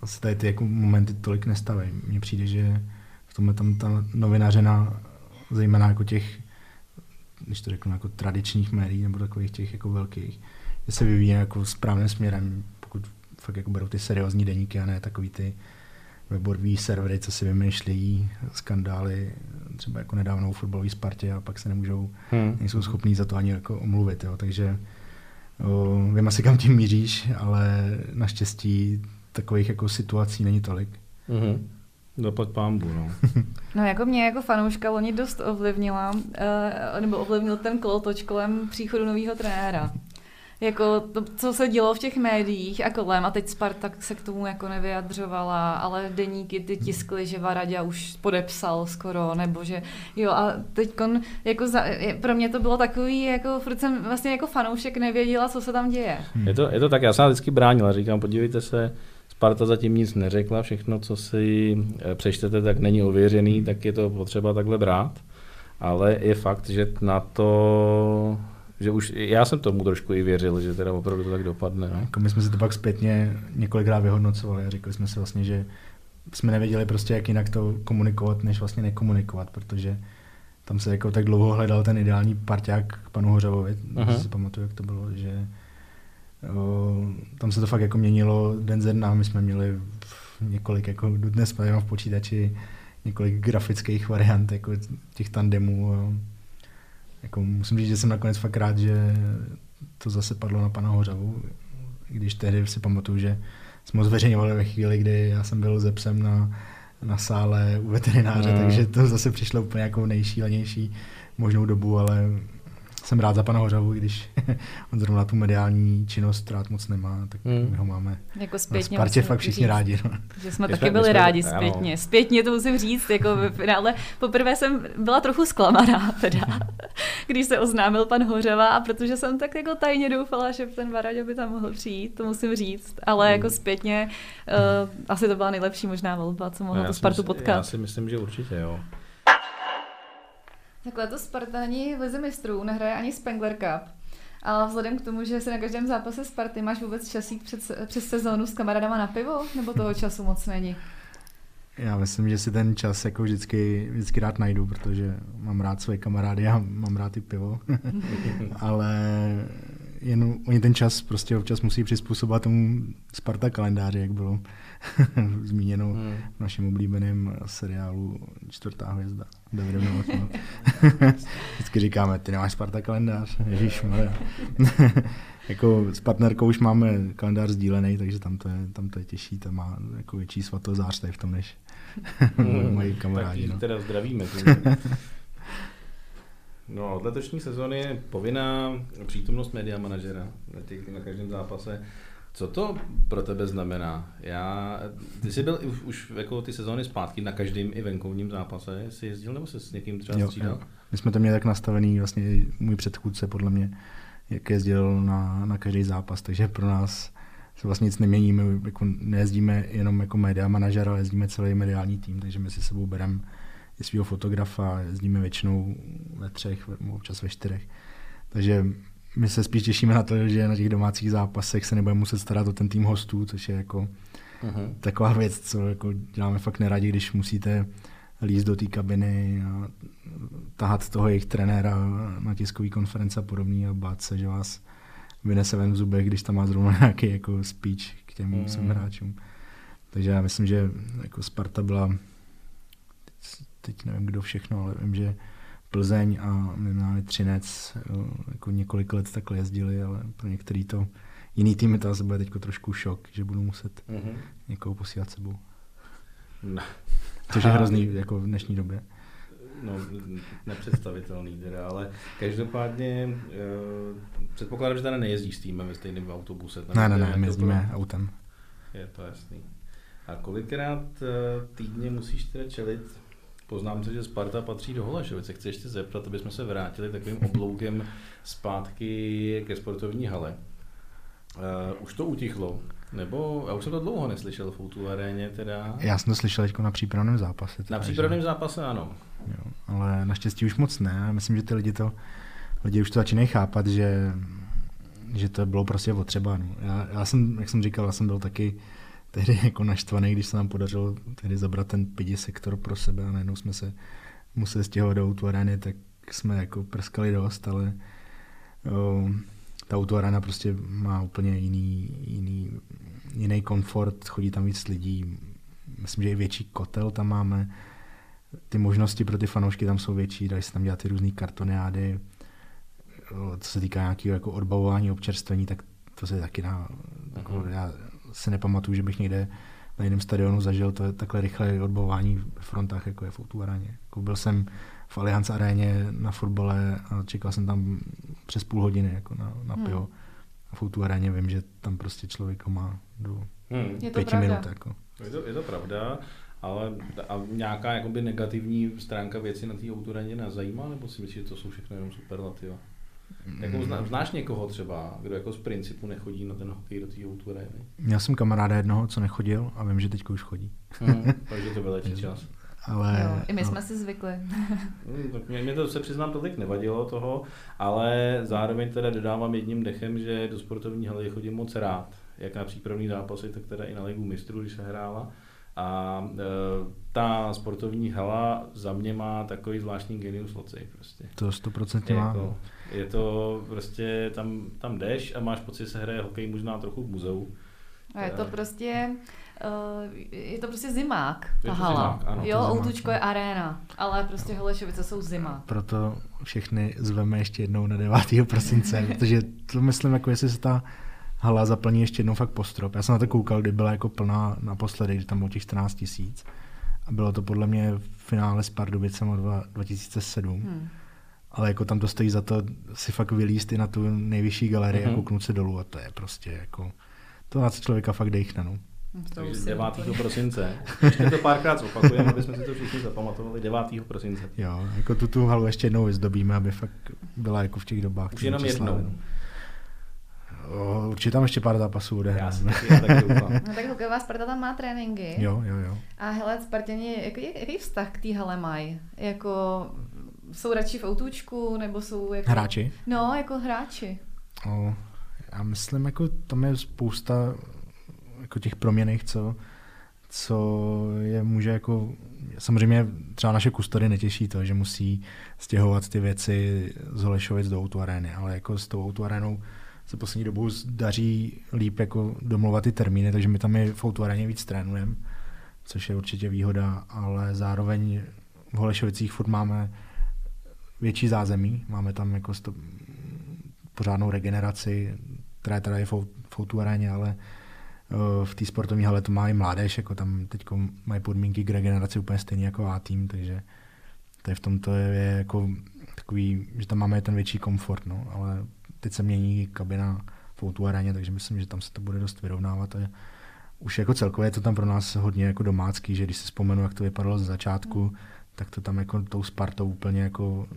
se tady ty jako momenty tolik nestaví. Mně přijde, že v tomhle tam ta novinářina, zejména jako těch, když to řeknu, jako tradičních médií nebo takových těch jako velkých, že se vyvíjí jako správným směrem, pokud fakt jako berou ty seriózní deníky a ne takový ty webový servery, co si vymýšlejí skandály, třeba jako nedávno v fotbalové Spartě a pak se nemůžou Hmm. nejsou schopní za to ani jako omluvit, jo. takže o, vím asi kam tím míříš, ale naštěstí takových jako situací není tolik. Mhm. Zaplať pámbu, no. No jako mě jako fanouška loni dost ovlivnila, uh, nebo ovlivnil ten kolotoč kolem příchodu nového trenéra. Jako to, co se dělo v těch médiích a kolem, a teď Sparta se k tomu jako nevyjadřovala, ale deníky ty tiskly, že Varadě už podepsal skoro, nebo že jo a teď jako za, je- pro mě to bylo takový, jako furt jsem vlastně jako fanoušek nevěděla, co se tam děje. Je to, je to tak, já jsem vždycky bránil, říkám, podívejte se, Sparta zatím nic neřekla, všechno, co si eh, přečtete, tak není ověřený, tak je to potřeba takhle brát. Ale je fakt, že na to, že už já jsem tomu trošku i věřil, že teda opravdu to tak dopadne. No. Jako my jsme si to pak zpětně několikrát vyhodnocovali a řekli jsme si vlastně, že jsme nevěděli prostě, jak jinak to komunikovat, než vlastně nekomunikovat, protože tam se jako tak dlouho hledal ten ideální parťák k panu Hořavovi, uh-huh. si pamatuju, jak to bylo, že tam se to fakt jako měnilo den ze dna, my jsme měli několik, jako dnes v počítači, několik grafických variant jako těch tandemů. Jako musím říct, že jsem nakonec fakt rád, že to zase padlo na pana Hořavu, když tehdy si pamatuju, že jsme ho zveřejňovali ve chvíli, kdy já jsem byl ze psem na, na sále u veterináře, mm. takže to zase přišlo úplně jako nejšílenější možnou dobu, ale jsem rád za pana Hořavu, když on zrovna tu mediální činnost rád moc nemá, tak hmm. my ho máme jako zpětně na Spartě fakt všichni říct, rádi. No. Že jsme taky byli jsme, rádi zpětně. Ano. Zpětně to musím říct, jako ve finále. Poprvé jsem byla trochu zklamaná, teda, když se oznámil pan Hořava, a protože jsem tak jako tajně doufala, že ten Varaďo by tam mohl přijít, to musím říct, ale hmm. jako zpětně uh, asi to byla nejlepší možná volba, co mohla no, tu Spartu potkat. Já si myslím, že určitě, jo. Tak letos Spartani v Lize mistrů nehraje ani Spengler Cup. Ale vzhledem k tomu, že se na každém zápase Sparty máš vůbec čas jít před, přes sezónu s kamarádama na pivo, nebo toho času moc není? Já myslím, že si ten čas jako vždycky, vždycky rád najdu, protože mám rád své kamarády a mám rád i pivo. Ale jen oni ten čas prostě občas musí přizpůsobovat tomu Sparta kalendáři, jak bylo zmíněno hmm. v našem oblíbeném seriálu Čtvrtá hvězda. Vždycky říkáme, ty nemáš Sparta kalendář, Ježíš Jako s partnerkou už máme kalendář sdílený, takže tam to je, tam to je těžší, tam má jako větší svatozář tady v tom, než hmm. moji kamarádi. Tak no. teda zdravíme. No, od letošní sezóny je povinná přítomnost media manažera na, těch, na každém zápase. Co to pro tebe znamená? Já, ty jsi byl už, už jako ty sezóny zpátky na každém i venkovním zápase. Jsi jezdil nebo se s někým třeba jo, střídal? Jo. My jsme to měli tak nastavený, vlastně můj předchůdce podle mě, jak jezdil na, na každý zápas, takže pro nás se vlastně nic nemění, my jako nejezdíme jenom jako media manažer, ale jezdíme celý mediální tým, takže my si sebou bereme i svého fotografa, jezdíme většinou ve třech, občas ve čtyřech. Takže my se spíš těšíme na to, že na těch domácích zápasech se nebudeme muset starat o ten tým hostů, což je jako uh-huh. taková věc, co jako děláme fakt neradi, když musíte líst do té kabiny a tahat toho jejich trenéra na tiskový konference a podobný a bát se, že vás vynese ven v zubech, když tam má zrovna nějaký jako speech k těm uh-huh. svým hráčům. Takže já myslím, že jako Sparta byla, teď, teď nevím kdo všechno, ale vím, že Plzeň a minimálně Třinec jako několik let takhle jezdili, ale pro některý to jiný týmy to asi bude teď trošku šok, že budou muset mm-hmm. někoho posílat sebou. No. Což je hrozný jako v dnešní době. No, nepředstavitelný teda, ale každopádně uh, předpokládám, že tady nejezdíš s týmem ve stejném autobuse. Ne, ne, ne, my jezdíme to... autem. Je to jasný. A kolikrát uh, týdně musíš teda čelit poznám se, že Sparta patří do Holešovice. Chci ještě zeptat, aby jsme se vrátili takovým obloukem zpátky ke sportovní hale. Uh, už to utichlo? Nebo, já už jsem to dlouho neslyšel v Foutu aréně teda. Já jsem to slyšel jako na přípravném zápase. Teda, na přípravném že... zápase ano. Jo, ale naštěstí už moc ne. Myslím, že ty lidi to, lidi už to začínají chápat, že, že to bylo prostě potřeba. No. Já, já, jsem, jak jsem říkal, já jsem byl taky tehdy jako naštvaný, když se nám podařilo tehdy zabrat ten pidi sektor pro sebe a najednou jsme se museli stěhovat do autoarény, tak jsme jako prskali dost, ale o, ta autoaréna prostě má úplně jiný, jiný, jiný komfort, chodí tam víc lidí, myslím, že i větší kotel tam máme, ty možnosti pro ty fanoušky tam jsou větší, dají se tam dělat ty různé kartoniády, co se týká nějakého jako odbavování, občerstvení, tak to se taky dá, jako, uh-huh. já si nepamatuju, že bych někde na jiném stadionu zažil to takhle rychlé odbování v frontách, jako je v o aréně. Jako byl jsem v Allianz aréně na fotbale a čekal jsem tam přes půl hodiny jako na, na hmm. pivo. A v o aréně vím, že tam prostě člověk má do hmm. je to pěti minut. Jako. Je, to, je to pravda, ale a nějaká jakoby negativní stránka věci na té autoreně nás zajímá, nebo si myslíš, že to jsou všechno jenom superlativa? Jako zná, znáš někoho třeba, kdo jako z principu nechodí na ten hokej do té arény? Já jsem kamaráda jednoho, co nechodil a vím, že teď už chodí. Hmm, takže to vylečí čas. Ale, Jo, I my no, jsme si zvykli. Hmm, tak mě, mě to se přiznám tolik nevadilo toho, ale zároveň teda dodávám jedním dechem, že do sportovní haly chodím moc rád, jak na přípravný zápasy, tak teda i na ligu mistrů, když se hrála. A e, ta sportovní hala za mě má takový zvláštní genius loci prostě. To 100% má. Jako, je to prostě, tam, tam jdeš a máš pocit, že se hraje hokej možná trochu v muzeu. A je to prostě, uh, je to prostě zimák, Je ta to hala. zimák, ano, jo, zimák, Outučko je aréna, ale prostě Holešovice jsou zima. Proto všechny zveme ještě jednou na 9. prosince, protože to myslím, jako jestli se ta hala zaplní ještě jednou fakt po strop. Já jsem na to koukal, kdy byla jako plná naposledy, kdy tam bylo těch 14 tisíc. A bylo to podle mě v finále s Pardubicem od dva- 2007. Hmm. Ale jako tam to stojí za to si fakt vylíst i na tu nejvyšší galerii Mhm. a kouknout se dolů a to je prostě jako, to na co člověka fakt dejchne, no. To Takže už si 9. úplně- prosince. Ještě to párkrát zopakujeme, aby jsme si to všichni zapamatovali. 9. prosince. Jo, jako tu, tu halu ještě jednou vyzdobíme, aby fakt byla jako v těch dobách. Už jenom jednou. no. O, určitě tam ještě pár zápasů Já odehráme. si taky, já taky. No tak hokejová Sparta tam má tréninky. Jo, jo, jo. A hele, Spartěni, jaký, jaký vztah k té hale mají? Jako, jsou radši v Outučku, nebo jsou jako... Hráči? No, jako hráči. O, já myslím, jako tam je spousta jako těch proměných, co, co je může jako, samozřejmě třeba naše kustory netěší to, že musí stěhovat ty věci z Holešovic do Outu Areny, ale jako s tou Outu Arenou se poslední dobou daří líp jako domluvat ty termíny, takže my tam i v Outu Areně víc trénujeme, což je určitě výhoda, ale zároveň v Holešovicích furt máme větší zázemí, máme tam jako sto, pořádnou regeneraci, která je teda je v Outu aréně, ale eh, v té sportovní hale to má i mládež, jako tam teď mají podmínky k regeneraci úplně stejně jako A tým, takže je v tomto je, je jako takový, že tam máme ten větší komfort, no, ale teď se mění kabina v Outu aréně, takže myslím, že tam se to bude dost vyrovnávat a už jako celkově je to tam pro nás hodně jako domácký, že když si vzpomenu, jak to vypadalo z začátku, tak to tam jako tou Spartou úplně jako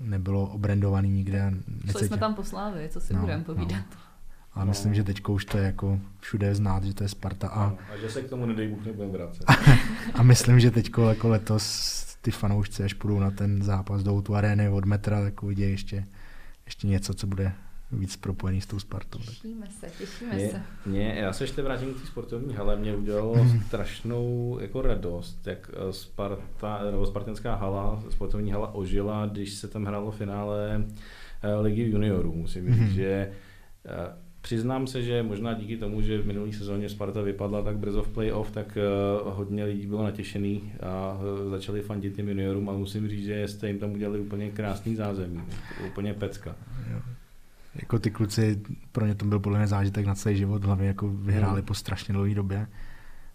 nebylo obrandovaný nikde. Šli necítě- jsme tam po Slávy, co si No, budeme no. povídat. A myslím, že teď už to je jako všude znát, že to je Sparta. A, A že se k tomu nedej Bůh nebudeme vracet. a myslím, že teď jako letos ty fanoušci, až půjdou na ten zápas do tu arény od metra, tak uvidí ještě, ještě něco, co bude víc propojený s tou Spartou. Tak. Těšíme se, těšíme Mě, se. mě, já se ještě vrátím k té sportovní hale, mě udělalo Mhm. strašnou jako radost, jak eh, Sparta, nebo Spartanská hala, sportovní hala ožila, když se tam hrálo finále eh, ligy juniorů. Musím říct, Mhm. že eh, přiznám se, že možná díky tomu, že v minulé sezóně Sparta vypadla tak brzo v playoff, tak hodně lidí bylo natěšený a začali fandit těm juniorům a musím říct, že jste jim tam udělali úplně krásný zázemí, úplně pecka. Jo. Jako ty kluci, pro ně to byl podle mě zážitek na celý život, hlavně jako vyhráli Mhm. po strašně dlouhé době.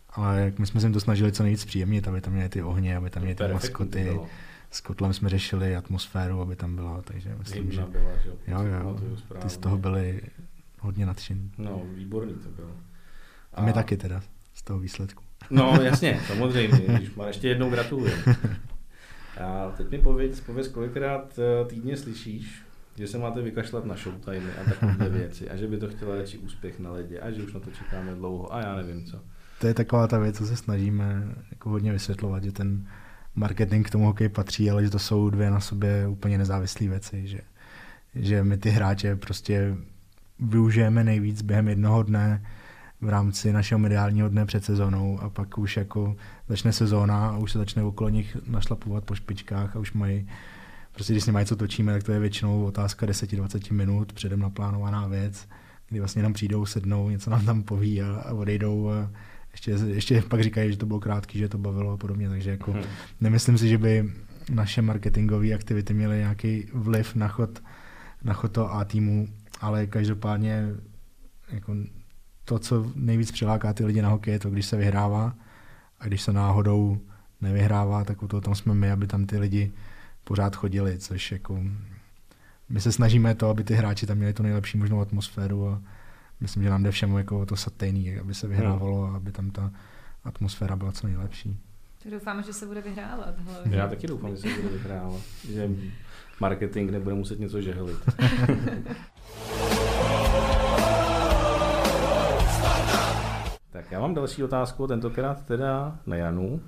Ale jak my jsme se jim to snažili co nejvíc příjemnit, aby tam měli ty ohně, aby tam měli ty maskoty. bylo. S Kotlem jsme řešili atmosféru, aby tam byla, takže myslím, že byla, že jo? jo, ty z toho byli hodně nadšení. No, výborný to bylo. A my taky teda, z toho výsledku. No, jasně, samozřejmě, když má ještě jednou gratuluju. A teď mi pověď, pověz, kolikrát eh, týdně slyšíš, že se máte vykašlat na showtime a takové věci a že by to chtěla radši úspěch na ledě a že už na to čekáme dlouho a já nevím co. To je taková ta věc, co se snažíme jako hodně vysvětlovat, že ten marketing k tomu hokej patří, ale že to jsou dvě na sobě úplně nezávislé věci, že, že my ty hráče prostě využijeme nejvíc během jednoho dne v rámci našeho mediálního dne před sezónou a pak už jako začne sezóna a už se začne okolo nich našlapovat po špičkách a už mají prostě když s nimi něco točíme, tak to je většinou otázka 10-20 minut, předem naplánovaná věc, kdy vlastně nám přijdou, sednou, něco nám tam poví a, a odejdou a ještě, ještě pak říkají, že to bylo krátký, že to bavilo a podobně, takže jako Hm. nemyslím si, že by naše marketingové aktivity měly nějaký vliv na chod, na chod toho A týmu, ale každopádně jako to, co nejvíc přiláká ty lidi na hokej, je to, když se vyhrává a když se náhodou nevyhrává, tak u toho tam jsme my, aby tam ty lidi pořád chodili, což jako my se snažíme to, aby ty hráči tam měli tu nejlepší možnou atmosféru a myslím, že nám jde všemu jako o to satejný, aby se vyhrávalo a aby tam ta atmosféra byla co nejlepší. Tak doufáme, že se bude vyhrávat. hlavně. Já taky doufám, že se bude vyhrávat, že marketing nebude muset něco žehlit. tak já mám další otázku, tentokrát teda na Janu.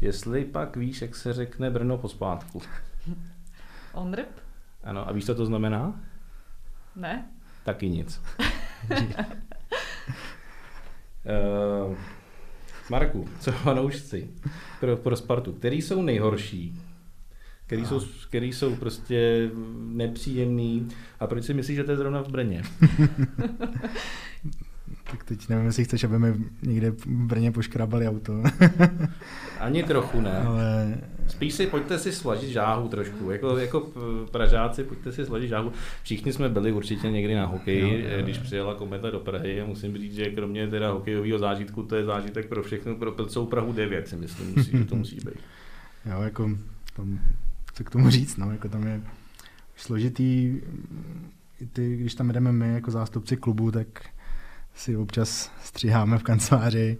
Jestli pak víš, jak se řekne Brno pospátku. Onrp? Ano, a víš, co to znamená? Ne? Taky nic. uh, Marku, co fanoušci pro, pro Spartu, který jsou nejhorší, který jsou, který jsou prostě nepříjemný a proč si myslíš, že to je zrovna v Brně? Tak teď nevím, jestli chceš, aby mi někde v Brně poškrabali auto. Ani trochu ne. Ale Spíš si pojďte si slažit žáhu trošku. Jako, jako Pražáci, pojďte si slažit žáhu. Všichni jsme byli určitě někdy na hokeji, Jo, jo. když přijela kometa do Prahy. A musím říct, že kromě teda hokejového zážitku, to je zážitek pro všechno, pro celou Prahu 9, si myslím, musí, že to musí být. jo, jako, tam, co k tomu říct, no, jako tam je složitý, i ty, když tam jdeme my jako zástupci klubu, tak si občas stříháme v kanceláři,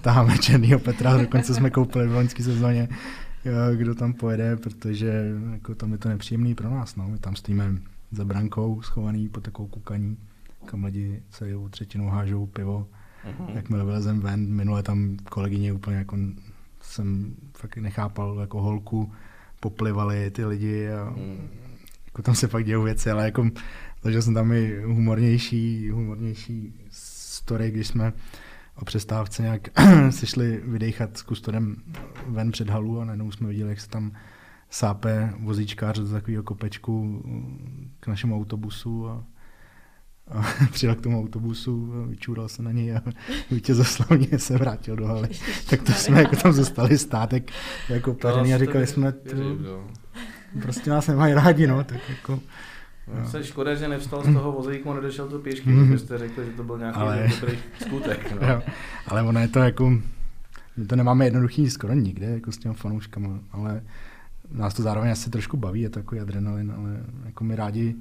taháme Černýho Petra, dokonce jsme koupili v loňské sezóně, kdo tam pojede, protože jako tam je to nepříjemný pro nás. No. My tam stojíme za brankou, schovaný pod takovou kukaní, kam lidi celou třetinu hážou pivo. Mhm. Jakmile vylezem ven, minule tam kolegyně úplně jako jsem fakt nechápal jako holku, poplivali ty lidi a Mm. jako tam se fakt dějou věci, ale jako zažil jsem tam i humornější, humornější story, když jsme o přestávce nějak se šli vydechat s kustorem ven před halu a najednou jsme viděli, jak se tam sápe vozíčkář do takového kopečku k našemu autobusu a, a přijel k tomu autobusu, vyčůral se na něj a vítězoslavně se vrátil do haly. Tak to jsme jako tam zůstali státek jako pařený a říkali jsme, jo. prostě nás nemají rádi, no, tak jako... No, se škoda, že nevstal z toho vozíku a nedešel to pěšky, Mhm. protože jste řekli, že to byl nějaký Ale- dobrý skutek. No. Jo, ale ono je to jako, my to nemáme jednoduchý skoro nikde, jako s těmi fanouškama, ale nás to zároveň asi trošku baví, je to takový adrenalin, ale jako my rádi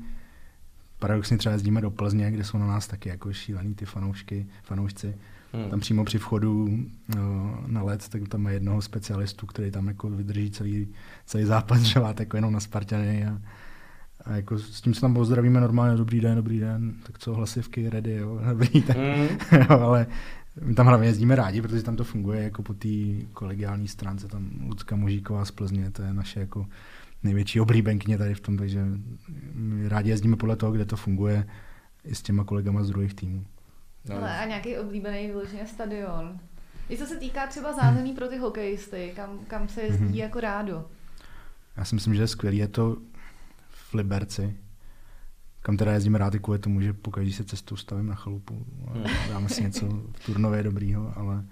paradoxně třeba jezdíme do Plzně, kde jsou na nás taky jako šílený ty fanoušky, fanoušci. Hmm. Tam přímo při vchodu no, na let, tak tam má jednoho specialistu, který tam jako vydrží celý, celý zápas, že má jako jenom na Spartany a, a jako s tím se tam pozdravíme normálně, dobrý den, dobrý den, tak co, hlasivky, ready, jo, dobrý, tak, Mm. jo, ale my tam hlavně jezdíme rádi, protože tam to funguje jako po té kolegiální stránce, tam Lucka Mužíková z Plzně, to je naše jako největší oblíbenkyně tady v tom, takže my rádi jezdíme podle toho, kde to funguje i s těma kolegama z druhých týmů. No, Ale a nějaký oblíbený vyloženě stadion. I co se týká třeba zázemí pro ty hokejisty, kam, kam se jezdí Mhm. jako rádo. Já si myslím, že je skvělý, je to v kam teda jezdíme rádi kvůli tomu, že pokaždé se cestou stavím na chalupu a Hmm. dáme si něco v Turnově dobrýho, ale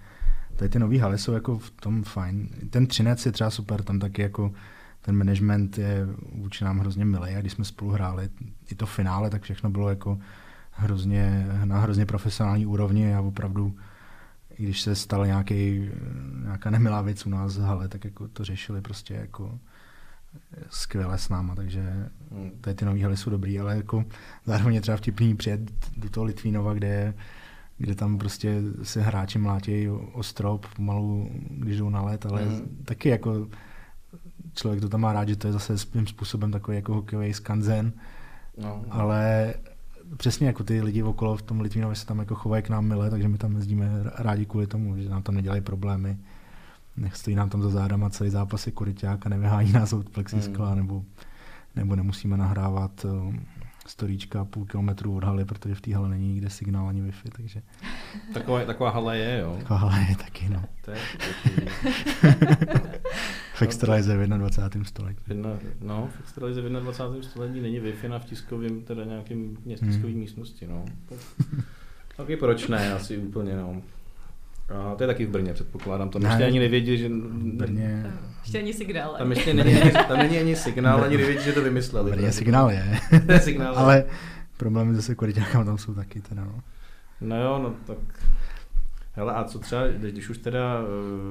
tady ty nový haly jsou jako v tom fajn. Ten Třinec je třeba super, tam taky jako ten management je vůči nám hrozně milý a když jsme spolu hráli i to finále, tak všechno bylo jako hrozně, na hrozně profesionální úrovni a opravdu i když se stala nějaký, nějaká nemilá věc u nás v hale, tak jako to řešili prostě jako skvěle s náma, takže Mm. tady ty nový haly jsou dobrý, ale jako zároveň je třeba vtipný přijet do toho Litvínova, kde je kde tam prostě se hráči mlátějí o strop pomalu, když jdou na let, ale Mhm. taky jako člověk to tam má rád, že to je zase svým způsobem takový jako hokejový skanzen, No, ale přesně jako ty lidi okolo v tom Litvínově se tam jako chovají k nám milé, takže my tam jezdíme rádi kvůli tomu, že nám tam nedělají problémy. Nech stojí nám tam za zádama celý zápas je koryťák a nevyhání nás od plexiskla, Hmm. nebo, nebo nemusíme nahrávat uh, storíčka půl kilometru od haly, protože v té hale není nikde signál ani Wi-Fi, takže taková, taková hala je, jo. taková hala je taky, no. To je pěkný. V extralize v 21. století. Jedna, no, v extralize v 21. století není Wi-Fi na v teda nějakým Hmm. tiskový místnosti, no. Tak, taky proč ne, asi úplně, no. A to je taky v Brně, předpokládám. Tam Ne. ještě ani nevědí, že... Brně, Ještě ani signál. Tam ještě není, ani- tam není ani signál, ani nevědí, že to vymysleli. Brně signál je, To je signál. ale problémy zase koryťákama tam jsou taky teda, no. No jo, no tak... Hele, a co třeba, když když už teda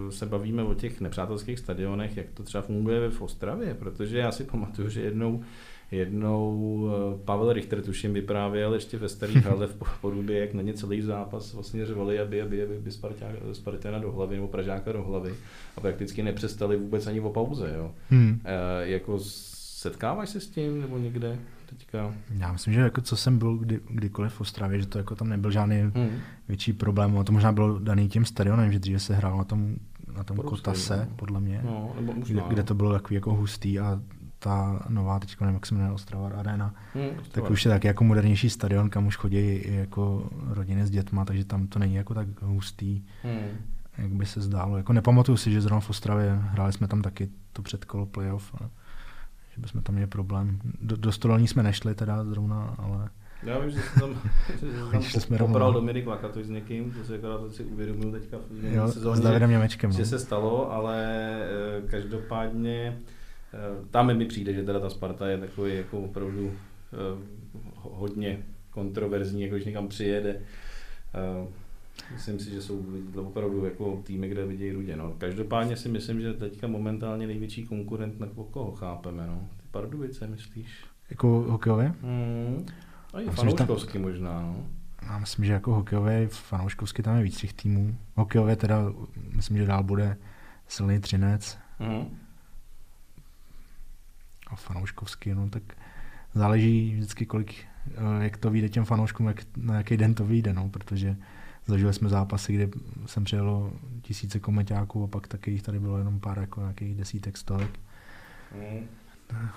eh, se bavíme o těch nepřátelských stadionech, jak to třeba funguje v Ostravě, protože já si pamatuju, že jednou Jednou eh, Pavel Richter, tuším, vyprávěl ještě ve starý hale v Porubě, jak na ně celý zápas vlastně řvali, aby, aby, aby, aby Sparták, Spartana do hlavy nebo Pražáka do hlavy a prakticky nepřestali vůbec ani o pauze. Jo. Hmm. E, jako setkáváš se s tím nebo někde teďka? Já myslím, že jako co jsem byl kdy, kdykoliv v Ostravě, že to jako tam nebyl žádný Hmm. větší problém. A to možná bylo daný tím stadionem, že dříve se hrál na tom na tom Kotase, no. podle mě, No, nebo kde, možná. kde to bylo takový jako hustý a ta nová, teď nevím, jak se jmenuje, Ostrava Arena, Hmm, tak už je taky jako modernější stadion, kam už chodí i jako rodiny s dětma, takže tam to není jako tak hustý, Hmm. jak by se zdálo. Jako nepamatuju si, že zrovna v Ostravě hráli jsme tam taky to předkolo playoff, a že bychom tam měli problém. Do, do stolní jsme nešli teda zrovna, ale Já vím, že jsem tam, že jsem tam popral. Dominik Lakatoš s někým, to si akorát si uvědomil teďka v jo, minulé s sezóně, Davidem Němečkem. že No. se stalo, ale eh, každopádně tam mi přijde, že teda ta Sparta je takový jako opravdu eh, ho- hodně kontroverzní, jako když někam přijede. Eh, Myslím si, že jsou opravdu jako týmy, kde vidějí rudě. No. Každopádně si myslím, že teďka momentálně největší konkurent, na koho chápeme. No. Ty Pardubice, myslíš? Jako hokejově? Hmm. A i že tam- fanouškovsky možná. No. Já myslím, že jako hokejově, fanouškovsky tam je víc těch týmů. Hokejově teda, myslím, že dál bude silný Třinec Mhm. A fanouškovsky, no tak záleží vždycky kolik, eh, jak to vyjde těm fanouškům, jak, na jaký den to vyjde, no, protože zažili jsme zápasy, kde jsem přijelo tisíce komentáků a pak taky jich tady bylo jenom pár jako nějakých desítek, stovek. Mhm.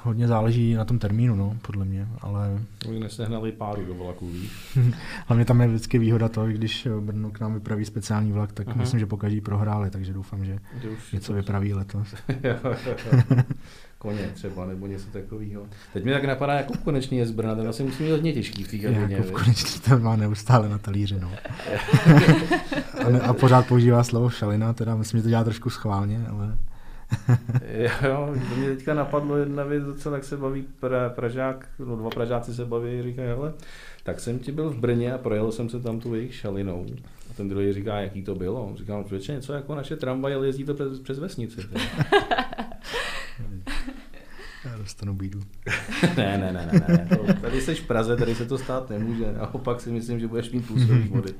Hodně záleží na tom termínu, no, podle mě, ale Už nesehnali páru do vlaku, víš? hlavně tam je vždycky výhoda to, když eh, Brno k nám vypraví speciální vlak, tak Aha. myslím, že pokaždý prohráli, takže doufám, že Že už něco vypraví letos. Koně třeba, nebo něco takového. Teď mi tak napadá, jako konečný je z Brna, ten asi musí mít hodně těžký v té kabině. jako konečný to má neustále na talíři, no. a, ne, a, pořád používá slovo šalina, teda myslím, že to dělá trošku schválně, ale Jo, to mě teďka napadlo jedna věc, docela jak se baví pra, Pražák, no dva Pražáci se baví, říkají, hele, tak jsem ti byl v Brně a projel jsem se tam tu jejich šalinou. A ten druhý říká, jaký to bylo. Říkám, člověče, něco jako naše tramvaj, ale jezdí to přes, přes vesnici. ty." já dostanu bídu. ne, ne, ne, ne, ne. To, tady jsi v Praze, tady se to stát nemůže. Naopak si myslím, že budeš mít působí vody.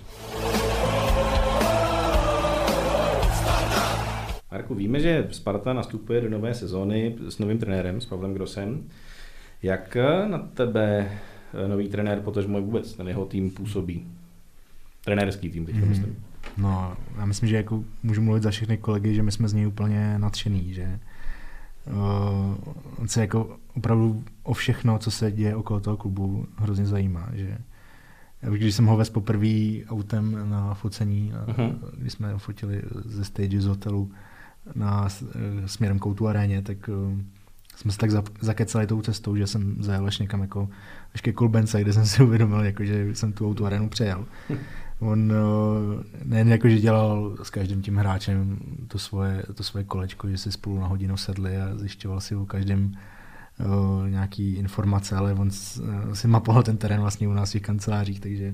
Marku, víme, že Sparta nastupuje do nové sezóny s novým trenérem, s Pavlem Grosem. Jak na tebe nový trenér, potažmo vůbec ten jeho tým působí? Trenérský tým teď, Mhm. myslím. No, já myslím, že jako můžu mluvit za všechny kolegy, že my jsme z něj úplně nadšený, že on se jako opravdu o všechno, co se děje okolo toho klubu, hrozně zajímá, že když jsem ho vez poprvé autem na focení, uh-huh. když jsme fotili ze stage z hotelu na eh, směrem k Outu aréně, tak uh, jsme se tak za- zakecali tou cestou, že jsem zajel až někam jako až ke Kolbence, kde jsem si uvědomil, jako, že jsem tu Outu arénu přejel. On eh, nejen jako, že dělal s každým tím hráčem to svoje, to svoje kolečko, že si spolu na hodinu sedli a zjišťoval si o každém uh, nějaký informace, ale on uh, si mapoval ten terén vlastně u nás v těch kancelářích, takže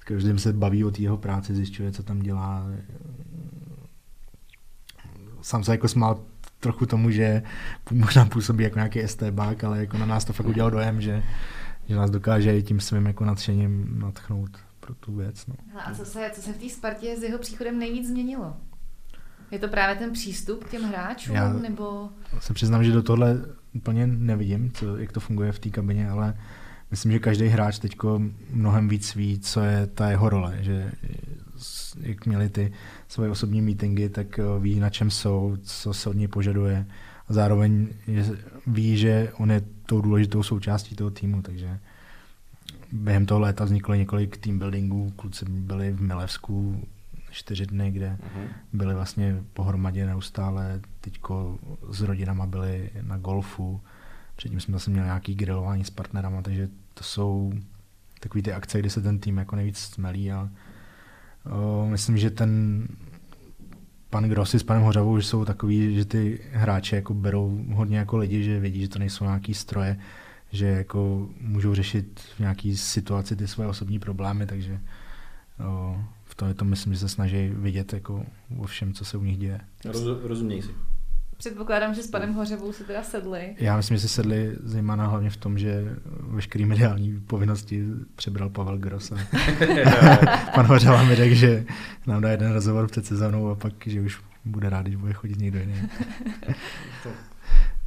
s každým se baví o té jeho práci, zjišťuje, co tam dělá. Sám se jako smál trochu tomu, že možná působí jako nějaký STBák, ale jako na nás to fakt udělal dojem, že, že nás dokáže i tím svým jako nadšením natchnout pro tu věc. No. A co se, co se v té Spartě s jeho příchodem nejvíc změnilo? Je to právě ten přístup k těm hráčům, Já- nebo... se přiznám, že do tohle úplně nevidím, co, jak to funguje v té kabině, ale myslím, že každý hráč teď mnohem víc ví, co je ta jeho role, že jak měli ty svoje osobní meetingy, tak eh, ví, na čem jsou, co se od něj požaduje a zároveň ví, že on je tou důležitou součástí toho týmu, takže během toho léta vzniklo několik team buildingů, kluci byli v Milevsku čtyři dny, kde Mhm. byli vlastně pohromadě neustále, teďko s rodinama byli na golfu, předtím jsme zase měli nějaký grilování s partnerama, takže to jsou takové ty akce, kdy se ten tým jako nejvíc smelí a o, myslím, že ten pan Grossi s panem Hořavou že jsou takový, že ty hráče jako berou hodně jako lidi, že vědí, že to nejsou nějaký stroje, že jako můžou řešit v nějaký situaci ty své osobní problémy, takže o, v tom je to myslím, že se snaží vidět jako o všem, co se u nich děje. Roz, rozuměj si. Předpokládám, že s panem Hořevou se teda sedli. Já myslím, že se sedli zejména hlavně v tom, že veškerý mediální povinnosti přebral Pavel Gross. A pan Hořela mi řekl, že nám dá jeden rozhovor před sezónou a pak, že už bude rád, když bude chodit někdo jiný.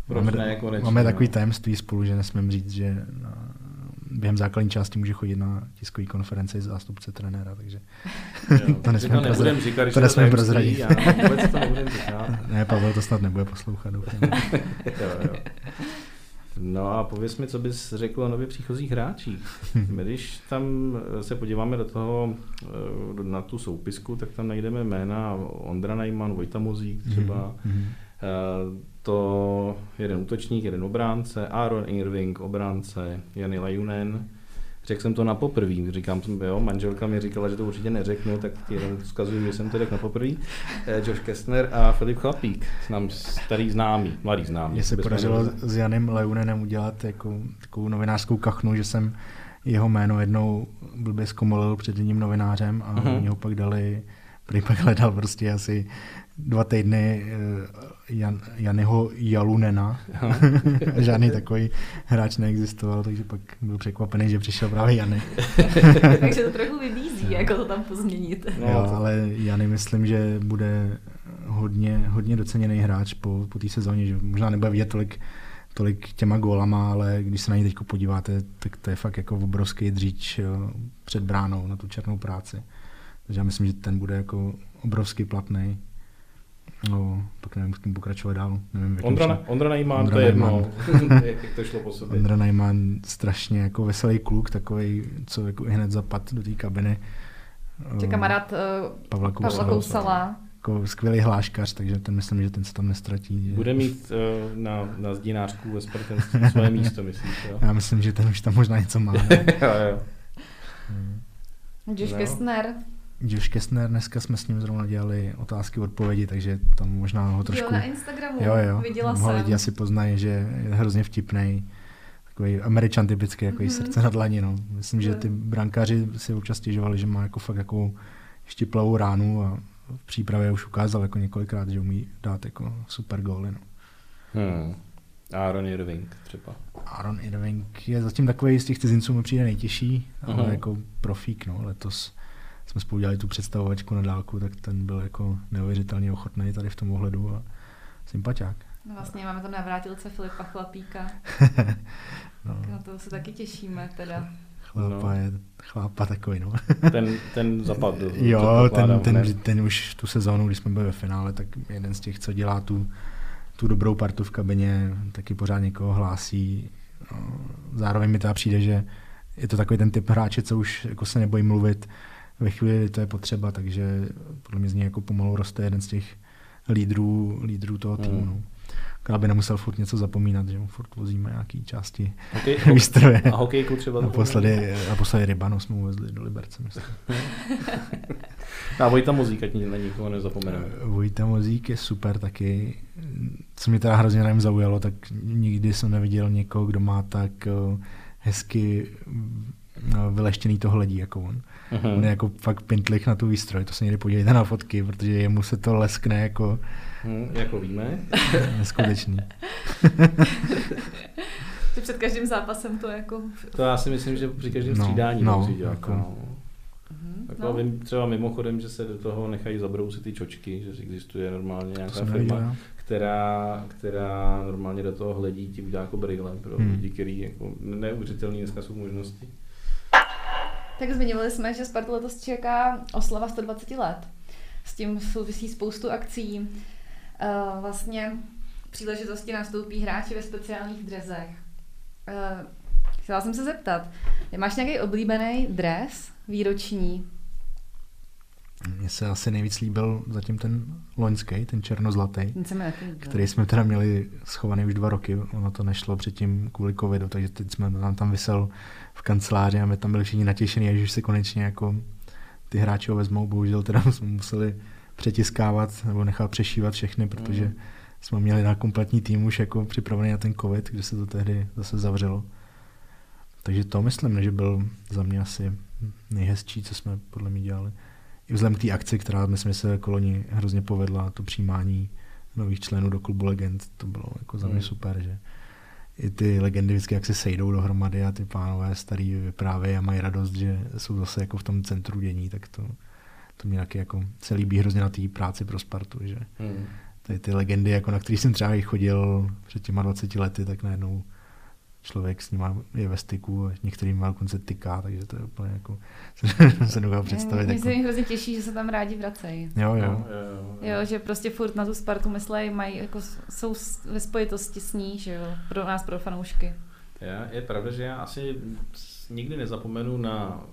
Proč Máme, ne, konečně, máme takový tajemství spolu, že nesmím říct, že na během základní části může chodit na tiskové konference z zástupce trenéra, takže Jo, to nebudem prozradit. říkat, To tajemství, prozradit. Já vůbec to nebudem říkat. ne, Pavel to snad nebude poslouchat. doufám. jo, jo. No a pověs mi, co bys řekl o nově příchozích hráčích. Když tam se podíváme do toho, eh, na tu soupisku, tak tam najdeme jména Ondra Najman, Vojta Mozík třeba, Mhm. To jeden útočník, jeden obránce, Aaron Irving, obránce, Jany Lajunen. Řekl jsem to na poprvý, říkám, jo, manželka mi říkala, že to určitě neřeknu, tak jenom vzkazuju, že jsem to řekl na poprvý. Eh, Josh Kestner a Filip Chlapík, nám starý známý, mladý známý. Mně se podařilo s Janem Leunenem udělat jako, takovou novinářskou kachnu, že jsem jeho jméno jednou blbě zkomolil před jedním novinářem a Mhm. oni ho pak dali, prý pak hledal prostě asi dva týdny eh, Jan, Janyho Jalunena. Žádný takový hráč neexistoval, takže pak byl překvapený, že přišel právě Jany. Takže to trochu vybízí, jako to tam pozměnit. No, jo, to- ale Jany myslím, že bude hodně, hodně doceněný hráč po, po té sezóně, že možná nebude vidět tolik, tolik těma gólama, ale když se na něj teď podíváte, tak to je fakt jako obrovský dříč jo, před bránou na tu černou práci. Takže já myslím, že ten bude jako obrovský platný. No, pak nevím, s kým pokračovat dál. Nevím, Ondra, Na- Ondra Najman, Ondra to je jedno, jak to šlo po sobě. Ondra Najman strašně jako veselý kluk, takový, co jako hned zapad do té kabiny. Že Eh, kamarád uh, Pavla Pavla Kousala. Kousala. Jako skvělý hláškař, takže ten myslím, že ten se tam nestratí. Že... Bude mít uh, na, na zdinářku ve Spartanství svoje místo, myslíš, jo? Já myslím, že ten už tam možná něco má. Jo, jo. Josh No. Kestner. Josh Kestner, dneska jsme s ním zrovna dělali otázky odpovědi, takže tam možná ho trošku... Jo, na Instagramu. jo, jo. Viděla ho jsem. lidi asi poznají, že je hrozně vtipný. Takový američan typický, jako mm-hmm. Mhm. srdce na dlaní. No. Myslím, že Jo. ty brankáři si občas stěžovali, že má jako fakt takovou štiplavou ránu a v přípravě už ukázal jako několikrát, že umí dát jako super góly. No. Hmm. Aaron Irving třeba. Aaron Irving je zatím takový z těch cizinců mi přijde nejtěžší, ale Aha. jako profík, no. Letos jsme spolu dělali tu představovačku na dálku, tak ten byl jako neuvěřitelně ochotný tady v tom ohledu a sympatiák. No vlastně máme tam navrátilce Filipa Chlapíka. No, Na to se taky těšíme teda. chlapa No. je chlapa takový, no. Ten, ten zapadl. Jo, ten, ten, ten, už tu sezónu, když jsme byli ve finále, tak jeden z těch, co dělá tu, tu dobrou partu v kabině, taky pořád někoho hlásí. No, Zároveň mi teda přijde, že je to takový ten typ hráče, co už jako se nebojí mluvit ve chvíli, kdy to je potřeba, takže podle mě z něj jako pomalu roste jeden z těch lídrů, lídrů toho týmu. Hmm. No. Aby nemusel furt něco zapomínat, že mu furt vozíme nějaký části Hokej, výstroje. a hokejku třeba. Naposledy, naposledy Rybanu jsme uvezli do Liberce, myslím. A Vojta Mozík, ať na nikoho nezapomeneme. Vojta Mozík je super taky. Co mě teda hrozně na něm zaujalo, tak nikdy jsem neviděl někoho, kdo má tak eh, hezky eh, vyleštěný to hledí jako on. Mhm. On je jako fakt pintlich na tu výstroj, to se někdy podívejte na fotky, protože jemu se to leskne jako Hm, jako víme. neskutečný. Že před každým zápasem to jako... To já si myslím, že při každém No, střídání no, musí dělat. jako- No. Mhm, Jako no. vím třeba mimochodem, že se do toho nechají zabrousit ty čočky, že existuje normálně nějaká firma, která, která normálně do toho hledí, ti udělá jako brýle pro Hmm. lidi, který jako neuvěřitelný dneska jsou možnosti. Tak zmiňovali jsme, že Spartu letos čeká oslava 120 let. S tím souvisí spoustu akcí. Eh, Vlastně příležitosti nastoupí hráči ve speciálních drezech. Eh, Chtěla jsem se zeptat, máš nějaký oblíbený dres výroční? Mně se asi nejvíc líbil zatím ten loňský, ten černozlatý. Ten který jsme teda měli schovaný už dva roky. Ono to nešlo předtím kvůli covidu, takže teď jsme nám tam vysel v kanceláři a my tam byli všichni natěšení, že už se konečně jako ty hráči ho vezmou. Bohužel teda jsme museli přetiskávat nebo nechat přešívat všechny, protože Mm. jsme měli na kompletní tým už jako připravený na ten covid, kde se to tehdy zase zavřelo. Takže to myslím, že byl za mě asi nejhezčí, co jsme podle mě dělali. I vzhledem k té akci, která myslím, že se koloni hrozně povedla, to přijímání nových členů do klubu legend, to bylo jako za mě Hmm. super, že i ty legendy vždycky jak se sejdou dohromady a ty pánové starý vyprávějí a mají radost, že jsou zase jako v tom centru dění, tak to, to mě taky jako se líbí hrozně na té práci pro Spartu, že Hmm. tady ty legendy, jako na který jsem třeba i chodil před těma 20 lety, tak najednou člověk s nima je ve styku a některým má dokonce tyká, takže to je úplně jako, se nedokážu představit. Mě Jako, se mi hrozně těší, že se tam rádi vracejí. jo, jo. No, jo, Jo, že prostě furt na tu Spartu myslej, mají, jako jsou s- ve spojitosti s ní, že jo, pro nás, pro fanoušky. Já, je pravda, že já asi nikdy nezapomenu na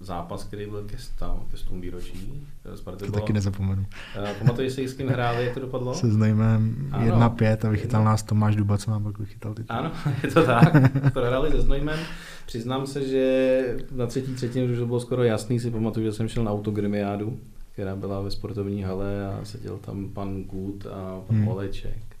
zápas, který byl ke, stav, ke stům výročí. Sparty To bylo, taky nezapomenu. Eh, Pamatuješ si, s kým hráli, jak to dopadlo? Se znajmem Ano. 1-5 a vychytal nás Tomáš Duba, co nám pak vychytal titul. Ano, je to tak. Prohráli se Znojmem. Přiznám se, že na třetí třetině už to bylo skoro jasný, si pamatuju, že jsem šel na autogrimiádu, která byla ve sportovní hale a seděl tam pan Gut a pan Hmm. Oleček,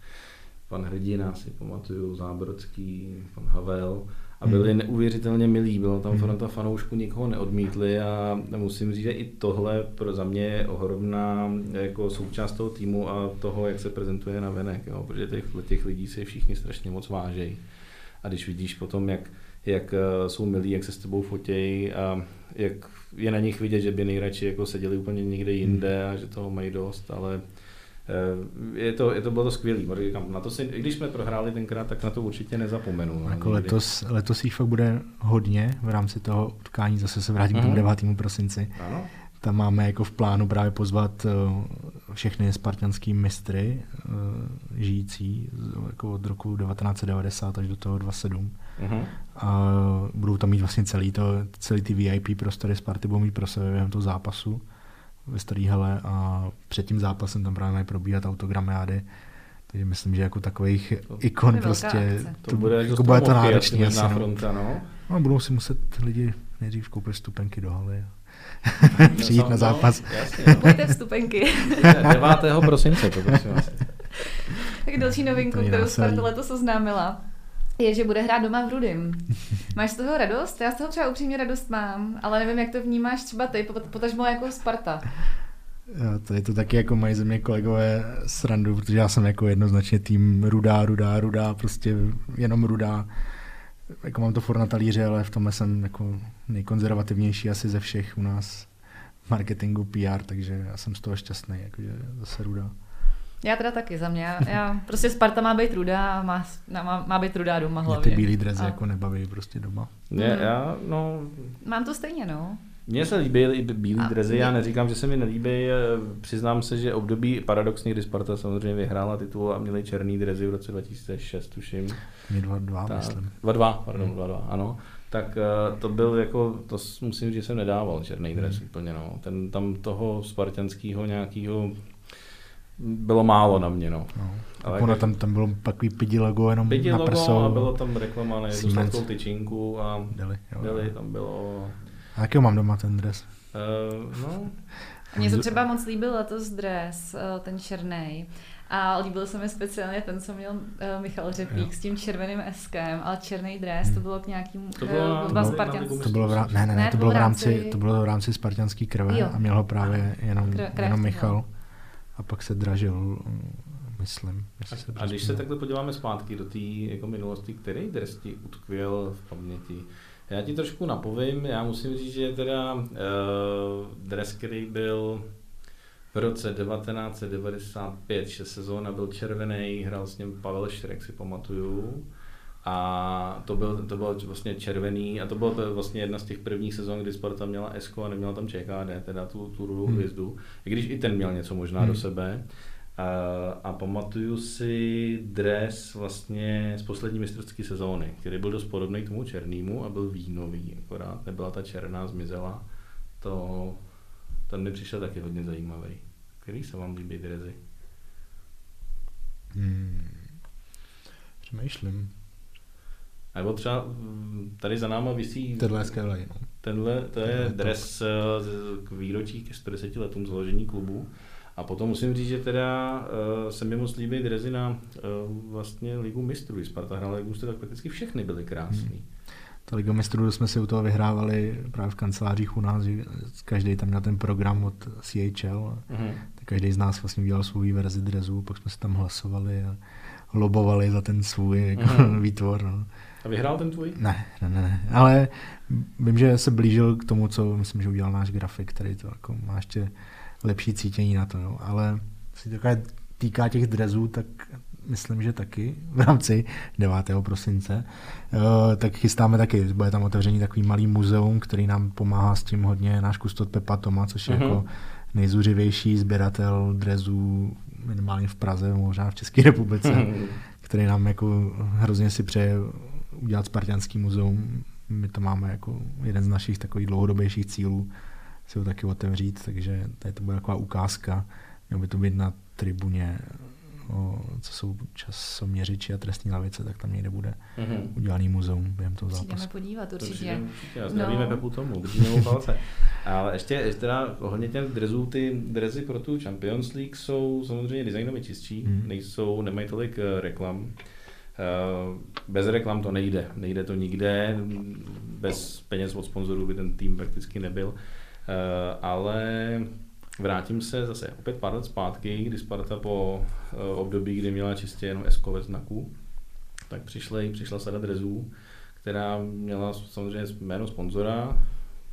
pan Hrdina si pamatuju, Zábrodský, pan Havel a Hmm. byli neuvěřitelně milí, bylo tam Hmm. fronta fanoušků, nikoho neodmítli a musím říct, že i tohle pro za mě je ohromná jako součást toho týmu a toho, jak se prezentuje na venek, jo, protože těch, těch lidí si všichni strašně moc vážejí. A když vidíš potom, jak, jak eh, jsou milí, jak se s tebou fotějí a jak je na nich vidět, že by nejradši jako seděli úplně někde jinde a že toho mají dost, ale eh, je to, je to bylo to skvělý. Na to si, i když jsme prohráli tenkrát, tak na to určitě nezapomenu. no, Jako letos, letos jich fakt bude hodně v rámci toho utkání, zase se vrátím k tomu Mhm. 9. prosinci. Ano, Tam máme jako v plánu právě pozvat eh, všechny spartanský mistry žijící jako od roku 1990 až do toho 27. uh-huh. A budou tam mít vlastně celý, to, celý ty VIP prostory Sparty budou mít pro sebe během toho zápasu ve Starý hale a před tím zápasem tam právě mají probíhat autogramiády. Takže myslím, že jako takových To- ikon To prostě, akce. To, bude jako, jako bude to náročný asi asi, možná no. fronta, no. no. budou si muset lidi nejdřív koupit stupenky do haly a přijít No, na zápas. No, jasně, no. Vstupenky. 9. prosince, poprosím vás. tak další novinku, To kterou. Sparta letos oznámila, je, že bude hrát doma v Rudym. Máš z toho radost? Já z toho třeba upřímně radost mám, ale nevím, jak to vnímáš třeba ty, pot- potažmo jako Sparta. Jo, to je to taky jako mají ze mě kolegové srandu, protože já jsem jako jednoznačně tým rudá, rudá, rudá, prostě jenom rudá. Jako mám to furt na talíře, ale v tomhle jsem jako nejkonzervativnější asi ze všech u nás v marketingu PR, takže já jsem z toho šťastný, jakože zase rudá. Já teda taky za mě. Já, já prostě Sparta má být rudá a má, má, má být rudá doma Mě hlavně. ty bílý drezy A jako nebaví prostě doma. Mě, já, no, Mám to stejně, no. Mně se líbí i bílý A drezy, mě- já neříkám, že se mi nelíbí, eh, přiznám se, že období paradoxně, kdy Sparta samozřejmě vyhrála titul a měli černý drezy v roce 2006, tuším. Mě dva, dva Tak, myslím. 2-2, pardon, Hmm. 2-2, ano. Tak eh, to byl jako, to musím říct, že jsem nedával černý dres Hmm. úplně, no. Ten, tam toho spartanského nějakého bylo málo na mě, no. No. Ale ono jako- tam, tam bylo takový pidi logo jenom Pidi na logo prso. a bylo tam reklama na jednu tyčinku a Deli, jo. byli, tam bylo, A jaký mám doma ten dres? uh, no, A Mně se třeba moc líbil letos dres, eh, ten černý. A líbil se mi speciálně ten, co měl eh, Michal Řepík Jo. s tím červeným eskem, ale černý dres, to bylo k nějakým To bylo eh, to bylo- Spartianský. To bylo v rámci, ne, ne, Ne, to bylo v rámci, rámci- to bylo v rámci spartanský krve Jo. a měl ho právě jenom, jenom Michal. bylo. A pak se dražil, myslím. jestli se A když se takhle podíváme zpátky do té jako minulosti, který dres ti utkvěl v paměti? Já ti trošku napovím, já musím říct, že teda uh, dres, který byl v roce 1995, že sezóna byl červený, hrál s ním Pavel Šrek, si pamatuju. A to byl, to bylo vlastně červený a to bylo to vlastně jedna z těch prvních sezon, kdy Sparta měla Esko a neměla tam ČKD, teda tu, tu rudou Hmm. hvězdu. I když i ten měl něco možná Hmm. do sebe. A, a pamatuju si dres vlastně z poslední mistrovské sezóny, který byl dost podobný tomu černému a byl vínový, akorát nebyla ta černá, zmizela. To, ten mi přišel taky hodně zajímavý. Který se vám líbí drezy? Hmm. Přemýšlím. Nebo třeba mm, tady za náma visí Tenhle je skvělý, no. tenhle, to je Tenhle dres eh, z- k výročí ke 110 letům založení klubu. A potom musím říct, že teda uh, se mi moc líbí drezy na uh, vlastně ligu mistrů. Sparta hrála ligu mistrů, tak prakticky všechny byly krásný. Hmm. Ta Liga mistrů jsme si u toho vyhrávali právě v kancelářích u nás, každý tam měl ten program od CHL. Tak každý z nás vlastně udělal svůj verzi drezu, pak jsme se tam hlasovali a lobovali za ten svůj jako Mhm. výtvor. No. A vyhrál ten tvůj? Ne, ne, ne, ne, ale vím, že se blížil k tomu, co myslím, že udělal náš grafik, který to jako má ještě lepší cítění na to, jo. ale si to týká těch drezů, tak myslím, že taky v rámci 9. prosince, uh, tak chystáme taky, bude tam otevření takový malý muzeum, který nám pomáhá s tím hodně náš kustot Pepa Toma, což je uh-huh. jako nejzuřivější sběratel drezů minimálně v Praze, možná v České republice, uh-huh. který nám jako hrozně si přeje udělat Spartianský muzeum. My to máme jako jeden z našich takových dlouhodobějších cílů si ho taky otevřít, takže tady to bude taková ukázka. Mělo by to být na tribuně, o, co jsou časoměřiči a trestní lavice, tak tam někde bude mm-hmm. udělaný muzeum během toho zápasu. Přijdeme podívat určitě. určitě, určitě. Zdravíme no. Pepu tomu, držíme palce. Ale ještě, ještě teda hodně těch drezů, ty drezy pro tu Champions League jsou samozřejmě designově čistší, mm. nejsou, nemají tolik eh, reklam. Eh, bez reklam to nejde, nejde to nikde, bez peněz od sponzorů by ten tým prakticky nebyl. Eh, ale vrátím se zase opět pár let zpátky, kdy Sparta po eh, období, kdy měla čistě jenom Esko ve znaku, tak přišla, přišla sada drezů, která měla samozřejmě jméno sponzora,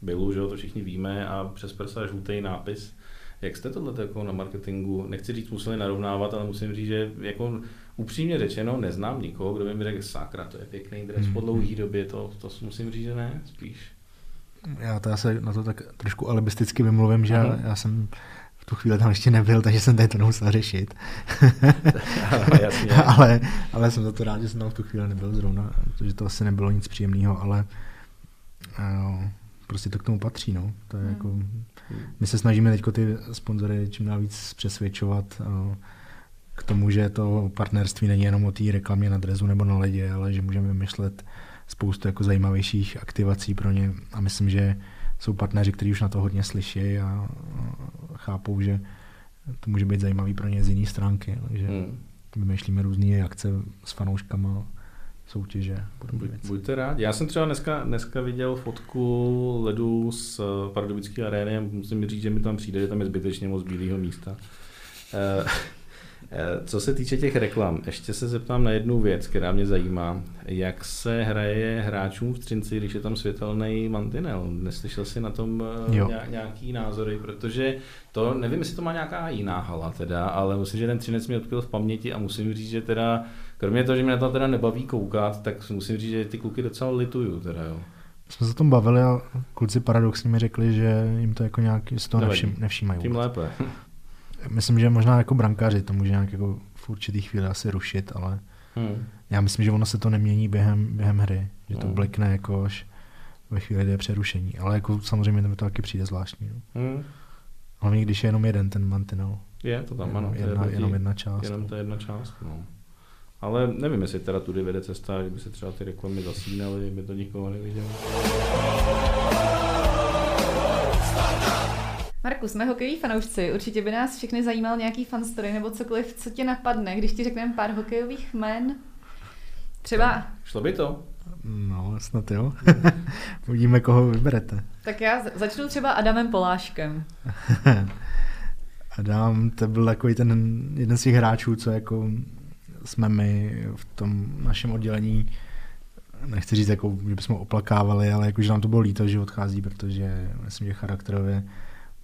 Bilu, že to všichni víme, a přes prsa žlutý nápis. Jak jste tohle jako na marketingu, nechci říct, museli narovnávat, ale musím říct, že jako upřímně řečeno neznám nikoho, kdo by mi řekl, sakra, to je pěkný dres po dlouhé době, to, to musím říct, že ne, spíš já to se na to tak trošku alibisticky vymluvím, že já, já jsem v tu chvíli tam ještě nebyl, takže jsem tady to nemusel řešit. ale, ale jsem za to rád, že jsem tam v tu chvíli nebyl zrovna, protože to asi nebylo nic příjemného, ale uh, prostě to k tomu patří. No. To je hmm. jako, my se snažíme teď ty sponzory čím dál víc přesvědčovat uh, k tomu, že to partnerství není jenom o té reklamě na drezu nebo na ledě, ale že můžeme vymyslet spoustu jako zajímavějších aktivací pro ně a myslím, že jsou partneři, kteří už na to hodně slyší a chápou, že to může být zajímavý pro ně z jiné stránky. Takže hmm. vymýšlíme různé akce s fanouškama, soutěže. Buď, buďte rádi. Já jsem třeba dneska, dneska viděl fotku ledu z Pardubické arény a musím říct, že mi tam přijde, že tam je zbytečně moc bílého místa. Eh, co se týče těch reklam, ještě se zeptám na jednu věc, která mě zajímá. Jak se hraje hráčům v Třinci, když je tam světelný mantinel? Neslyšel jsi na tom eh, jo. nějaký názory? Protože to, nevím, jestli to má nějaká jiná hala teda, ale musím, že ten Třinec mi odpil v paměti a musím říct, že teda, kromě toho, že mě na to teda nebaví koukat, tak musím říct, že ty kluky docela lituju teda, jo. Jsme se o tom bavili a kluci paradoxně mi řekli, že jim to jako nějak z toho nevšim, nevšímají. Tím lépe. Myslím, že možná jako brankáři to může nějak jako v určitý chvíli asi rušit, ale hmm. já myslím, že ono se to nemění během, během hry, že to hmm. blikne jako až ve chvíli, kdy je přerušení. Ale jako samozřejmě to taky přijde zvláštní. No. Hmm. Hlavně když je jenom jeden ten mantinel. Je to tam, jenom, ano. Jedna, je jenom jedna část. Jenom ta jedna část, no. Ale nevím, jestli teda tudy vede cesta, že by se třeba ty reklamy zasínaly, by to nikoho neviděl. Marku, jsme hokejoví fanoušci, určitě by nás všechny zajímal nějaký fanstory nebo cokoliv, co tě napadne, když ti řekneme pár hokejových jmen. Třeba... Šlo by to? No, snad jo. Uvidíme, koho vyberete. Tak já začnu třeba Adamem Poláškem. Adam, to byl takový ten jeden z těch hráčů, co jako jsme my v tom našem oddělení nechci říct, jako, že bychom oplakávali, ale jako, že nám to bylo líto, že odchází, protože myslím, že charakterově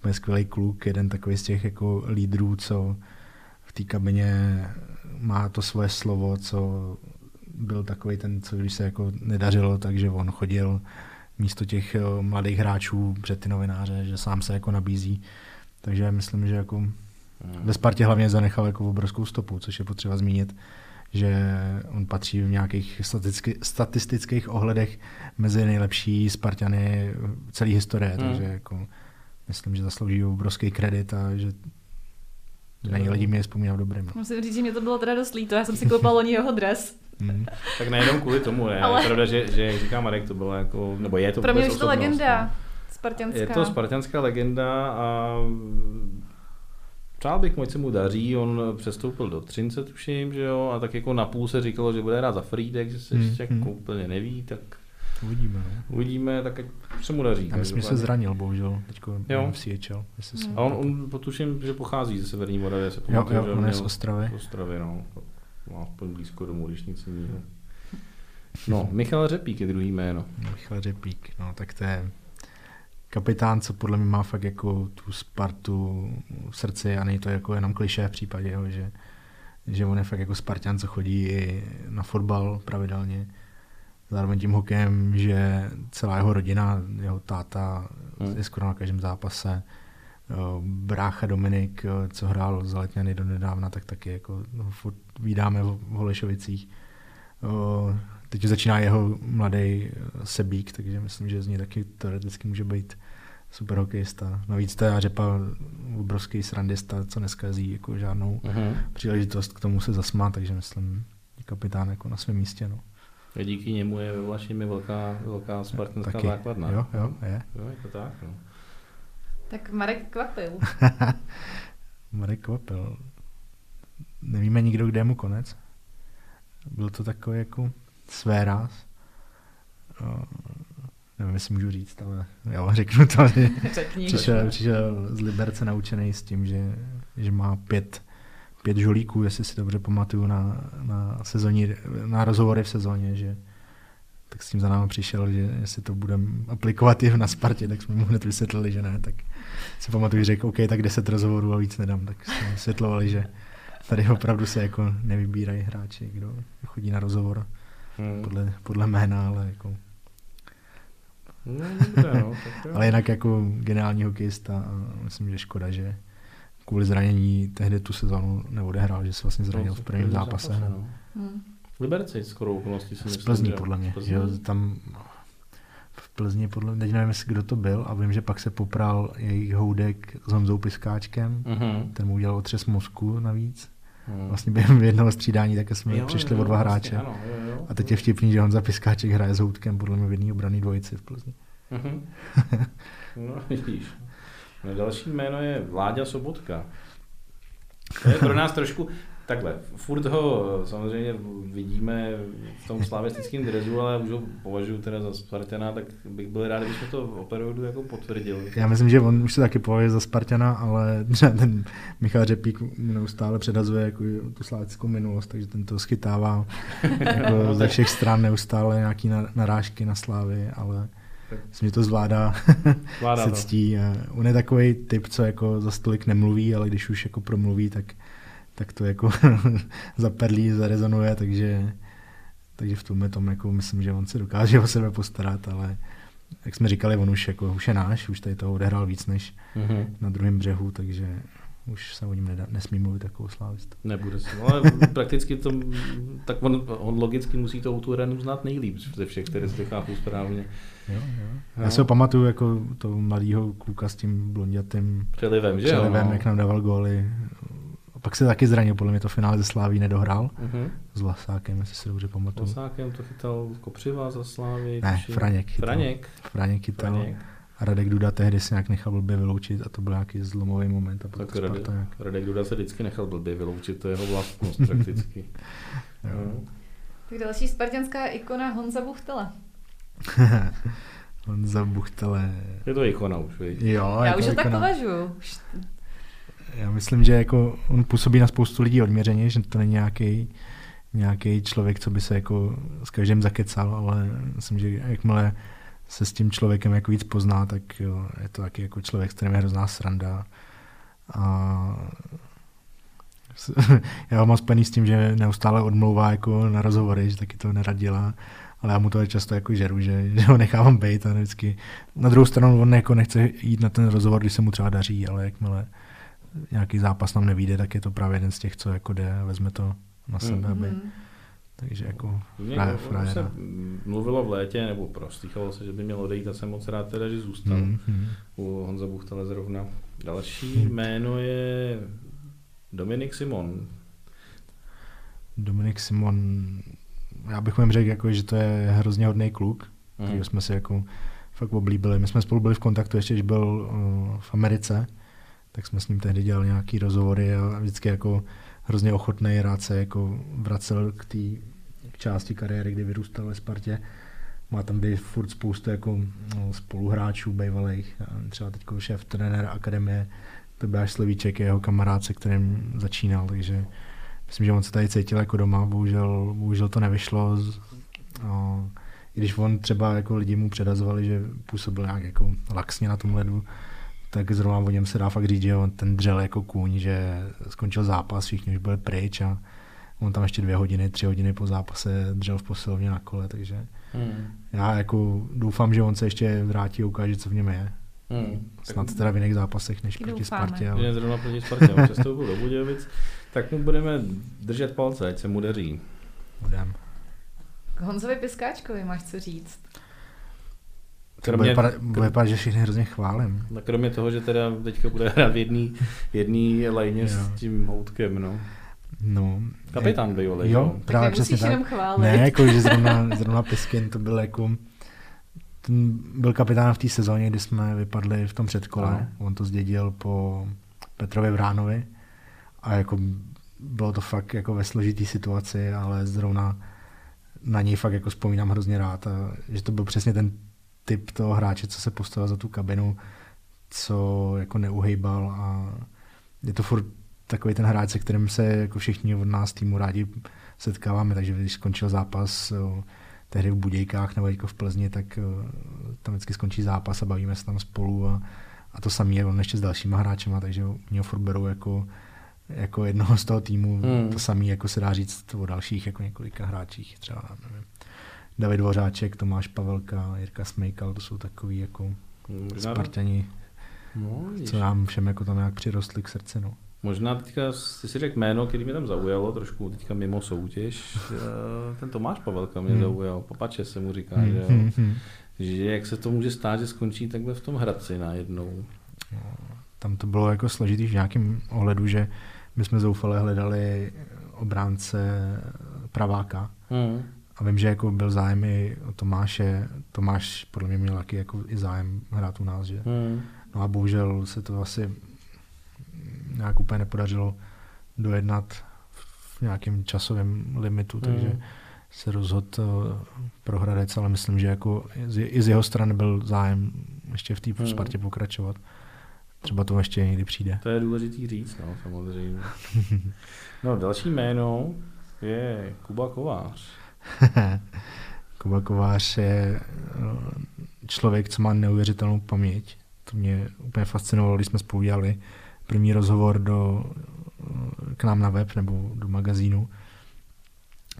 úplně skvělý kluk, jeden takový z těch jako lídrů, co v té kabině má to svoje slovo, co byl takový ten, co když se jako nedařilo, takže on chodil místo těch eh, mladých hráčů před ty novináře, že sám se jako nabízí. Takže myslím, že jako hmm. ve Spartě hlavně zanechal jako obrovskou stopu, což je potřeba zmínit, že on patří v nějakých statistických ohledech mezi nejlepší Spartany celé historie, hmm. takže jako myslím, že zaslouží obrovský kredit a že na něj lidi mě vzpomínají dobrým. No. Musím říct, že mě to bylo teda dost líto, já jsem si koupal loni jeho dres. Mm. tak nejenom kvůli tomu, ne? Ale... Je pravda, že, že jak říká Marek, to bylo jako, nebo je to Pro mě už to legenda. No. Spartianská. Je to spartianská legenda a přál bych, moc se mu daří, on přestoupil do Třince, tuším, že jo, a tak jako napůl se říkalo, že bude hrát za Friedek, že se mm. ještě mm. jako úplně neví, tak Uvidíme. No. Uvidíme, tak se mu daří. Já myslím, že se zranil, bohužel, teďko jo. v CHL. Hmm. A on, on potuším, že pochází ze Severní Moravy. Se jo, jo, on je z Ostravy. Z Ostravy, no. Má aspoň blízko domů, když nic jiného. No, Michal Řepík je druhý jméno. Michal Řepík, no tak to je kapitán, co podle mě má fakt jako tu Spartu v srdci a není to jako jenom kliše v případě, jo, že že on je fakt jako Spartan, co chodí i na fotbal pravidelně. Zároveň tím hokejem, že celá jeho rodina, jeho táta Hmm. je skoro na každém zápase. Jo, Brácha Dominik, jo, co hrál za Letňany do nedávna, tak taky jako no, furt vídáme v Holešovicích. Jo, Teď začíná jeho mladý Sebík, takže myslím, že z něj taky teoreticky může být super hokejista. Navíc to je Řepa obrovský srandista, co neskazí jako žádnou Mhm. příležitost k tomu se zasmát, takže myslím, je kapitán jako na svém místě. No. A díky němu je ve Vlašimi velká, velká spartanská Taky. základna. Jo, jo, je. Jo, je to tak, no. Tak Marek Kvapil. Marek Kvapil. Nevíme nikdo, kde je mu konec. Byl to takový jako své ráz. Uh, nevím, jestli můžu říct, ale jo, řeknu to. že Řekni. Přišel, přišel z Liberce naučený s tím, že, že má pět, pět žolíků, jestli si dobře pamatuju, na, na, sezóní, na rozhovory v sezóně, že tak s tím za námi přišel, že jestli to budeme aplikovat i na Spartě, tak jsme mu hned vysvětlili, že ne, tak si pamatuju, že řekl, OK, tak 10 rozhovorů a víc nedám, tak jsme vysvětlovali, že tady opravdu se jako nevybírají hráči, kdo chodí na rozhovor Hmm. podle, podle jména, ale jako No, no. Ale jinak jako geniální hokejista a myslím, že škoda, že kvůli zranění tehdy tu sezónu neodehrál, že se vlastně zranil v prvním zápase. no. Hmm. V Liberci skoro okolností si Z myslím. Plzní že- podle mě. Plzní? Že jo, tam v Plzni podle mě, teď nevím, jestli kdo to byl a vím, že pak se popral jejich houdek s Honzou Piskáčkem. Mhm. Ten mu udělal otřes mozku navíc. Hmm. Vlastně během jednoho střídání také jsme Jo, přišli jo, o dva vlastně, hráče. Ano, jo, jo. A teď je vtipný, že Honza Piskáček hraje s Houtkem podle mě v jedné obraný dvojici v Plzni. Mhm. No, vidíš. No, další jméno je Vláďa Sobotka. To je pro nás trošku takhle. Furt ho samozřejmě vidíme v tom slavistickém drezu, ale už ho považuji teda za Spartana, tak bych byl rád, kdybychom to opravdu jako potvrdili. Já myslím, že on už se taky považuje za Spartana, ale třeba ten Michal Řepík neustále předazuje jako tu slávickou minulost, takže ten to schytává jako ze všech stran neustále nějaký na- narážky na slávy, ale myslím, že to zvládá, Vláda se to. ctí. A on je takový typ, co jako za stolik nemluví, ale když už jako promluví, tak, tak to jako zaperlí, zarezonuje, takže, takže v tomhle tom jako myslím, že on se dokáže o sebe postarat, ale jak jsme říkali, on už, jako, už je náš, už tady toho odehrál víc než Mhm. na druhém břehu, takže už se o něm nedá, nesmí mluvit jako slávist. Nebude se, ale prakticky to, tak on, on logicky musí to tu hranu znát nejlíp ze všech, které si chápu správně. Jo, jo. No. Já si ho pamatuju jako toho mladého kluka s tím blondětým Přelivem, že jo? přelivem, no. jak nám dával góly. A pak se taky zranil, podle mě to finále ze Sláví nedohrál. Mhm. S Vlasákem, jestli si dobře pamatuju. Vlasákem to chytal Kopřiva za Slávy. Ne, tuším. Franěk chytal. Franěk. Franěk chytal. Franěk. A Radek Duda tehdy se nějak nechal blbě vyloučit a to byl nějaký zlomový moment. A pak Tak Radek, nějak... Radek Duda se vždycky nechal blbě vyloučit, to je jeho vlastnost prakticky. Jo. No. Tak další spartanská ikona Honza Buchtela. Honza Buchtele. Je to ikona už, viď? Jo, Já je už to ho tak považuji. Už- Já myslím, že jako on působí na spoustu lidí odměřeně, že to není nějaký nějaký člověk, co by se jako s každým zakecal, ale myslím, že jakmile se s tím člověkem jako víc pozná, tak jo, je to taky jako člověk, s kterým je hrozná sranda. A já ho mám spojený s tím, že neustále odmlouvá jako na rozhovory, že taky to nerad dělá, ale já mu to často jako žeru, že, že ho nechávám být a vždycky. Na druhou stranu on jako nechce jít na ten rozhovor, když se mu třeba daří, ale jakmile nějaký zápas nám nevíde, tak je to právě jeden z těch, co jako jde a vezme to na sebe, aby, Mhm. takže jako frajer, ono se mluvilo v létě, nebo prostýchalo se, že by měl odejít a jsem moc rád teda, že zůstal. Mm, mm. U Honza Buchtele zrovna. Další jméno je Dominik Simon. Dominik Simon, já bych mu jen řekl, jako, že to je hrozně hodný kluk, Mhm. který jsme si jako fakt oblíbili. My jsme spolu byli v kontaktu ještě, když byl uh, v Americe, tak jsme s ním tehdy dělali nějaký rozhovory a vždycky jako hrozně ochotný, rád se jako vracel k té k části kariéry, kdy vyrůstal ve Spartě. Má tam kdy furt spoustu jako no, spoluhráčů bývalých, třeba teď šéf trenér akademie, to byl až Slovíček, je jeho kamarád, se kterým začínal, takže myslím, že on se tady cítil jako doma, bohužel, bohužel to nevyšlo. Z- No, I když on třeba jako lidi mu předazovali, že působil nějak jako laxně na tom ledu, tak zrovna o něm se dá fakt říct, že on ten dřel jako kůň, že skončil zápas, všichni už byli pryč a On tam ještě dvě hodiny, tři hodiny po zápase dřel v posilovně na kole, takže Hmm. já jako doufám, že on se ještě vrátí a ukáže, co v něm je. Hmm. Snad teda v jiných zápasech než proti doufáme. Spartě. Je Ale... zrovna proti Spartě, on přestoupil do Budějovic, tak mu budeme držet palce, ať se mu daří. Budem. K Honzovi Piskáčkovi máš co říct? To bude Kromě, vypadat, bude vypadat, že všichni hrozně chválím. no, kromě toho, že teda teďka bude hrát v jedné jedný lajně Jo. s tím houtkem, no. No, Kapitán bývalý, Jo, jo. Tak právě přesně tak. jenom chválit. Ne, jako, že zrovna, zrovna Piskin to byl jako ten byl kapitán v té sezóně, kdy jsme vypadli v tom předkole. Ano. On to zdědil po Petrovi Vránovi a jako bylo to fakt jako ve složitý situaci, ale zrovna na něj fakt jako vzpomínám hrozně rád a že to byl přesně ten typ toho hráče, co se postavil za tu kabinu, co jako neuhejbal a je to furt takový ten hráč, se kterým se jako všichni od nás týmu rádi setkáváme, takže když skončil zápas tehdy v Budějkách nebo jako v Plzni, tak o, tam vždycky skončí zápas a bavíme se tam spolu a, a to samé je on ještě s dalšíma hráčema, takže mě ho furt berou jako, jako jednoho z toho týmu. Hmm. To samé jako se dá říct o dalších jako několika hráčích, třeba nevím, David Dvořáček, Tomáš Pavelka, Jirka Smejkal, to jsou takový jako Možná, Spartani, no, co nám všem jako tam nějak přirostli k srdci. No. Možná teďka jsi si řekl jméno, který mě tam zaujalo, trošku teďka mimo soutěž. Eh, Ten Tomáš Pavelka mě Hmm. zaujal, papače se mu říká, Hmm, že, jo. hmm, hmm. že jak se to může stát, že skončí takhle v tom Hradci najednou. tam to bylo jako složitý v nějakém ohledu, že my jsme zoufale hledali obránce praváka Hmm. a vím, že jako byl zájem i o Tomáše, Tomáš podle mě měl taky jako i zájem hrát u nás, že? Hmm. No a bohužel se to asi nějak úplně nepodařilo dojednat v nějakém časovém limitu, takže Hmm. se rozhodl eh, pro Hradec, ale myslím, že jako i z jeho strany byl zájem ještě v té Hmm. Spartě pokračovat. Třeba to ještě někdy přijde. To je důležitý říct, no, samozřejmě. No, další jméno je Kuba Kovář. Kuba Kovář je eh, člověk, co má neuvěřitelnou paměť. To mě úplně fascinovalo, když jsme spolu dělali první rozhovor do, k nám na web nebo do magazínu.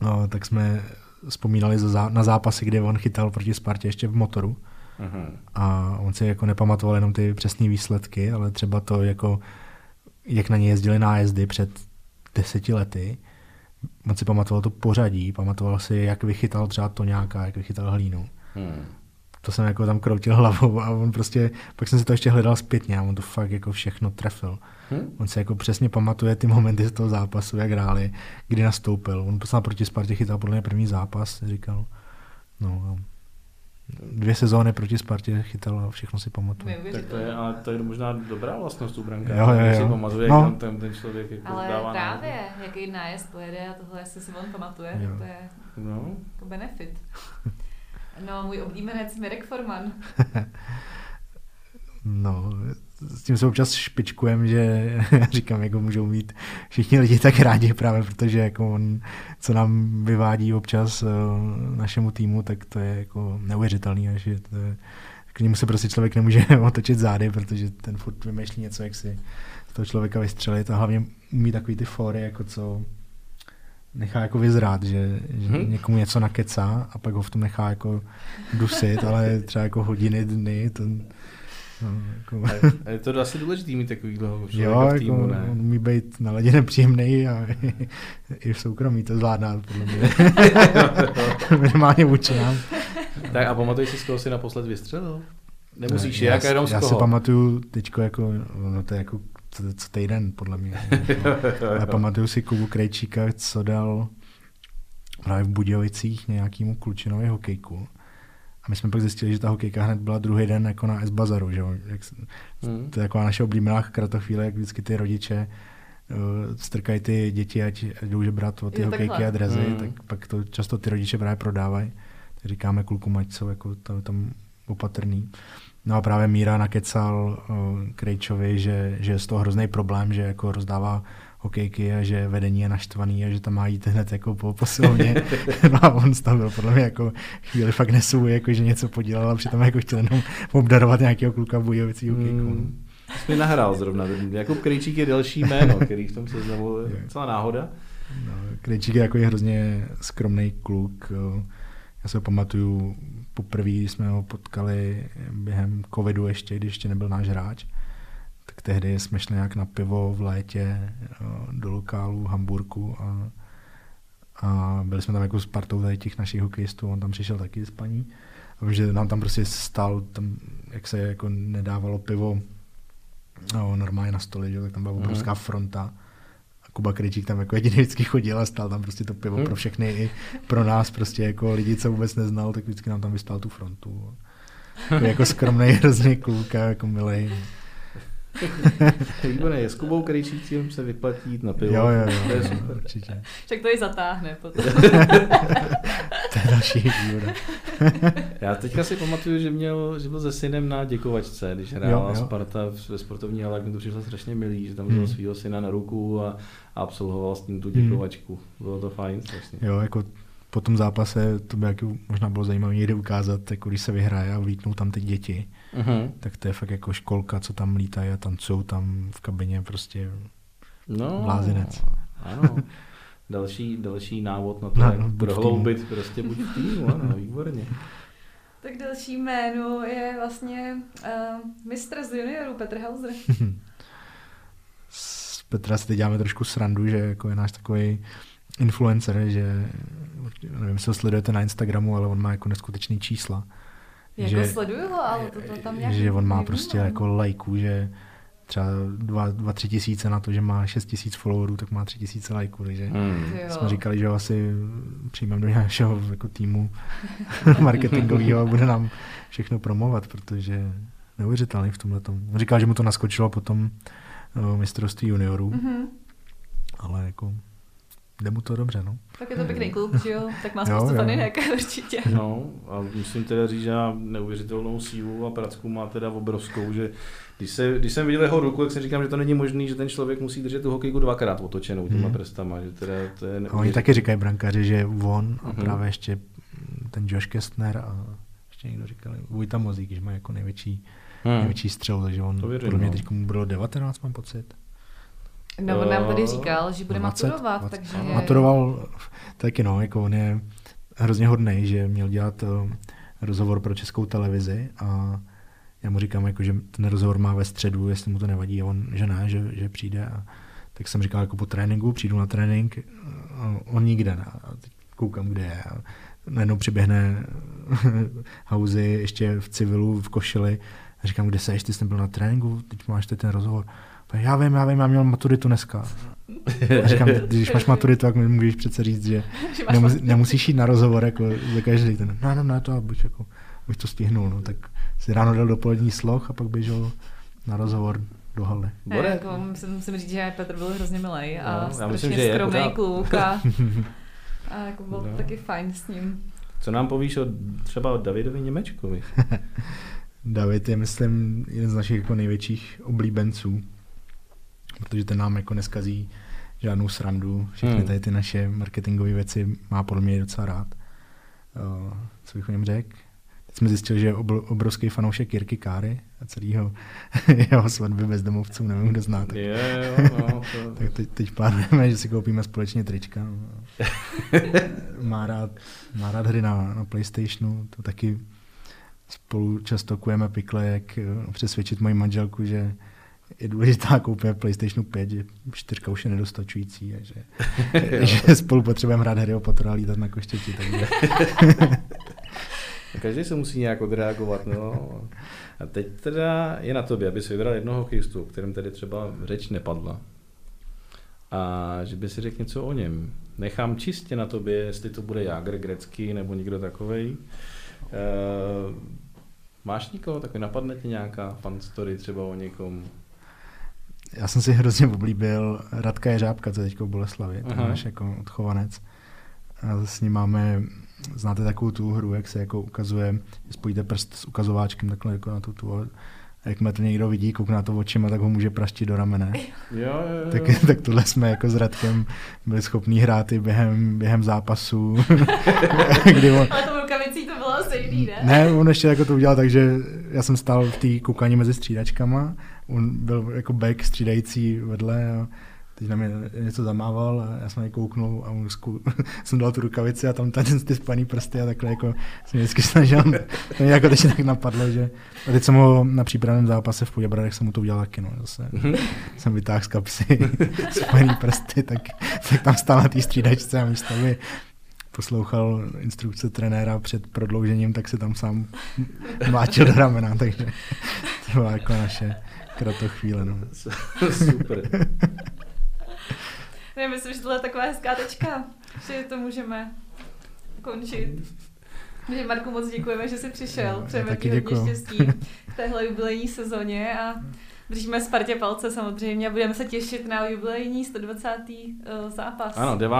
No, tak jsme vzpomínali na zápasy, kde on chytal proti Spartě ještě v motoru. Mhm. A on si jako nepamatoval jenom ty přesné výsledky, ale třeba to, jako, jak na ně jezdili nájezdy před deseti lety. On si pamatoval to pořadí, pamatoval si, jak vychytal třeba to nějaká, jak vychytal hlínu. Hmm. To jsem jako tam kroutil hlavou a on prostě, pak jsem si to ještě hledal zpětně a on to fakt jako všechno trefil. Hm? On se jako přesně pamatuje ty momenty z toho zápasu, jak hráli, kdy nastoupil. On poslal proti Spartě chytal podle mě první zápas, říkal. No, a dvě sezóny proti Spartě chytal a všechno si pamatuje. Tak to je, ale to je možná dobrá vlastnost u branka. Jo, jo, Si jo. pamatuje, No. jak tam ten, ten člověk jako Ale dává právě, jaký nájezd pojede a tohle, jestli si on pamatuje, Jo. tak to je No, jako benefit. No, můj oblíbenec Mirek Forman. No, s tím se občas špičkujem, že já říkám, jako můžou mít všichni lidi tak rádi právě, protože jako on, co nám vyvádí občas uh, našemu týmu, tak to je jako neuvěřitelný, a že to je, k němu se prostě člověk nemůže otočit zády, protože ten furt vymýšlí něco, jak si z toho člověka vystřelit a hlavně umí takový ty fóry, jako co nechá jako vyzrát, že, že Mhm. někomu něco nakecá a pak ho v tom nechá jako dusit, ale třeba jako hodiny, dny, to, no, jako, a je to asi důležitý mít takovýhle jo, v týmu, jako, ne? on umí být na ledě nepříjemný a i v soukromí to zvládá, podle mě. Minimálně vůči nám. Tak a pamatuješ si, z koho jsi naposled vystřelil? Nemusíš, já, jak jenom z já koho? si pamatuju teďko jako, no to je jako co, co týden, podle mě. Já pamatuju si Kubu Krejčíka, co dal právě v Budějovicích nějakýmu klučinovi hokejku. A my jsme pak zjistili, že ta hokejka hned byla druhý den jako na S-Bazaru, že. Jak, Hmm. to je jako naše oblíbená kratochvíle, jak vždycky ty rodiče uh, strkají ty děti, ať, jdou žebrat o ty Jo, hokejky takhle. a drezy, Hmm. tak pak to často ty rodiče právě prodávají. Tak říkáme klukům, ať jsou jako tam, tam opatrný. No a právě Míra nakecal uh, Krejčovi, že, že je z toho hrozný problém, že jako rozdává hokejky a že vedení je naštvaný a že tam má jít hned jako po posilovně. no a on byl podle mě jako chvíli fakt nesou, jako že něco podělal a přitom jako chtěl jenom obdarovat nějakého kluka Budějovicí hokejkou. Hmm. Jsi mi nahrál zrovna. Jakub Krejčík je další jméno, který v tom seznamu je celá náhoda. No, Krejčík je jako hrozně skromný kluk. Já se ho pamatuju, poprvé jsme ho potkali během covidu ještě, když ještě nebyl náš hráč. Tak tehdy jsme šli nějak na pivo v létě jo, do lokálu v Hamburku a, a byli jsme tam jako s partou tady těch našich hokejistů, on tam přišel taky s paní. A vím, že nám tam prostě stál, tam, jak se jako nedávalo pivo no, normálně na stole, že, tak tam byla obrovská fronta. A Kuba Kryčík tam jako jediný vždycky chodil a stál tam prostě to pivo pro všechny i pro nás prostě jako lidi, co vůbec neznal, tak vždycky nám tam vystál tu frontu. Jako, jako skromný hrozný kluk a jako milej. Výborně, s Kubou Krejčíkem se vyplatí jít na pivo. Jo, jo, jo, To je jo, super. určitě. Však to ji zatáhne potom. To je další výhoda. Já teďka si pamatuju, že, měl, že byl se synem na děkovačce, když hrála. Sparta ve sportovní hale, mi to přišlo strašně milý, že tam vzal Hmm. svého syna na ruku a, a absolvoval s ním tu Hmm. děkovačku. Bylo to fajn strašně. Jo, jako po tom zápase to by jako možná bylo zajímavé někde ukázat, jako když se vyhraje a vlítnou tam ty děti, Uh-huh. tak to je fakt jako školka, co tam lítají a tancují tam v kabině, prostě No, Blázinec. Ano. Další, další návod na to, Na- jak týmu. prohloubit prostě buď v týmu, ano, výborně. tak další jméno je vlastně uh, mistr z juniorů Petr Hauser. z Petra si teď děláme trošku srandu, že jako je náš takový influencer, že nevím, jestli ho sledujete na Instagramu, ale on má jako neskutečný čísla. Jako že, sleduju ho, ale to, to tam nějak že on má nevnímám. prostě jako lajků, že třeba 2-3 tisíce na to, že má 6 tisíc followerů, tak má 3 tisíce lajků, takže Hmm. Jsme říkali, že ho asi přijmeme do našeho jako týmu marketingového a bude nám všechno promovat, protože neuvěřitelný v tomhle tom. On říkal, že mu to naskočilo potom uh, mistrovství juniorů, Mhm. ale jako jde mu to dobře, no. Tak je to pěkný klub, že jo? Tak má spoustu faninek určitě. No a musím teda říct, že má neuvěřitelnou sílu a pracku má teda obrovskou, že když, se, když jsem viděl jeho ruku, tak si říkám, že to není možný, že ten člověk musí držet tu hokejku dvakrát otočenou těma Hmm. prstama, že teda to je oni taky říkají brankáři, že on a Mhm. právě ještě ten Josh Kestner a ještě někdo říkal, Vojta Mozík, že má jako největší, Hmm. největší střel, takže on To věřím, podle mě no. teď mu bylo 19, mám pocit. No, on nám tady říkal, že bude 20, maturovat, 20. takže... Maturoval taky no, jako on je hrozně hodný, že měl dělat uh, rozhovor pro českou televizi a já mu říkám, jako, že ten rozhovor má ve středu, jestli mu to nevadí, a on, že ne, že, že přijde. A, tak jsem říkal, jako po tréninku, přijdu na trénink, a on nikde. A teď koukám, kde je. A najednou přiběhne Hauzy ještě v civilu, v košili. A říkám, kde seš, ty jsi byl na tréninku, teď máš teď ten rozhovor. Já vím, já vím, já měl maturitu dneska. A říkám, když máš maturitu, tak mi můžeš přece říct, že že máš nemus, maturitu. nemusíš jít na rozhovor jako za každý ten. No, no, no, to abych, jako, abych to stihnul. No, tak si ráno dal dopolední sloh a pak běžel na rozhovor do haly. Ne, jako, musím, musím říct, že Petr byl hrozně milý a No, strašně myslím, že skromný pořád. kluk a, a jako byl No. taky fajn s ním. Co nám povíš o třeba o Davidovi Němečkovi? David je, myslím, jeden z našich jako největších oblíbenců, protože ten nám jako neskazí žádnou srandu. Všechny Hmm. tady ty naše marketingové věci má podle mě docela rád. Uh, co bych o něm řekl? Teď jsme zjistili, že je obr- obrovský fanoušek Jirky Káry a celého jeho svatby bezdomovců, nevím, kdo zná. Tak, jo, no, to... tak teď, teď plánujeme, že si koupíme společně trička. no. má, rád, má rád hry na, na Playstationu, to taky spolu často kujeme pikle, jak eh, přesvědčit moji manželku, že je důležitá koupit PlayStation 5, že čtyřka už je nedostačující a že, že spolu potřebujeme hrát Harryho Pottera a lítat na koštěti. Takže Každý se musí nějak odreagovat. No. A teď teda je na tobě, abys vybral jednoho hokejistu, o kterém tady třeba řeč nepadla. A že by si řekl něco o něm. Nechám čistě na tobě, jestli to bude Jágr Grecky nebo někdo takovej. Uh, máš někoho, takový napadne ti nějaká fan story třeba o někom? Já jsem si hrozně oblíbil Radka Jeřábka, co teďko v Boleslavi, to je náš jako odchovanec. A s ním máme, znáte takovou tu hru, jak se jako ukazuje, že spojíte prst s ukazováčkem takhle jako na tu tu a jakmile to někdo vidí, koukne na to očima, tak ho může praštit do ramene. Jo, jo, jo. Tak, tak tohle jsme jako s Radkem byli schopní hrát i během, během zápasu. kdy on, Ale to rukavicí to bylo asi jiný, ne? ne, on ještě jako to udělal tak, že já jsem stál v té koukání mezi střídačkama, on byl jako back střídající vedle a teď na mě něco zamával a já jsem na něj kouknul a mu zku, jsem dal tu rukavici a tam ten ty spaný prsty a takhle jako jsem vždycky snažil. To mě jako teď tak napadlo, že a teď jsem ho na přípravném zápase v Poděbradech jsem mu to udělal taky, no, zase. jsem vytáhl z kapsy spaný prsty, tak, tak tam stál na té střídačce a místo aby poslouchal instrukce trenéra před prodloužením, tak se tam sám mláčil do ramena, takže to byla jako naše kratochvíle. No. Super. Já myslím, že tohle je taková hezká tečka, že to můžeme končit. Takže Marku moc děkujeme, že jsi přišel. Přejeme ti hodně štěstí v téhle jubilejní sezóně a držíme Spartě palce samozřejmě a budeme se těšit na jubilejní 120. eh, zápas. Ano, 9.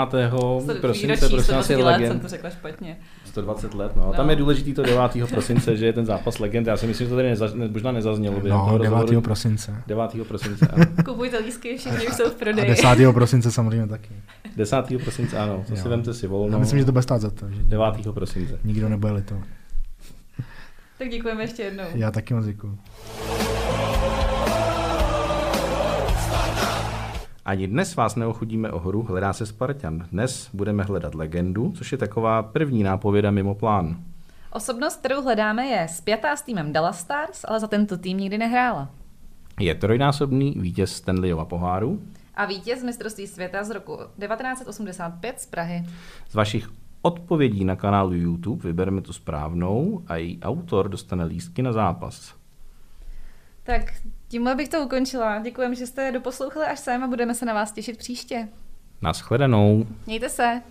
100 prosince, prosím 120 je let jsem legend. to řekla špatně. 120 let, no. No. Tam je důležitý to 9. prosince, že je ten zápas legend. Já si myslím, že to tady neza, ne, možná nezaznělo. No, toho 9. rozhovoru. prosince. 9. prosince, ano. Kupujte lístky, všichni už jsou v A prodeji. 10. prosince samozřejmě taky. 10. prosince, ano. To si vemte si No. volno. Já myslím, že to bude stát za to. Že 9. prosince. Nikdo nebude litovat. Tak děkujeme ještě jednou. Já taky moc děkuju. Ani dnes vás neochudíme o hru Hledá se Spartan. Dnes budeme hledat legendu, což je taková první nápověda mimo plán. Osobnost, kterou hledáme, je spjatá s týmem Dallas Stars, ale za tento tým nikdy nehrála. Je trojnásobný vítěz Stanleyova poháru. A vítěz mistrovství světa z roku 1985 z Prahy. Z vašich odpovědí na kanálu YouTube vybereme tu správnou a její autor dostane lístky na zápas. Tak tímhle bych to ukončila. Děkujeme, že jste doposlouchali až sem a budeme se na vás těšit příště. Naschledanou. Mějte se.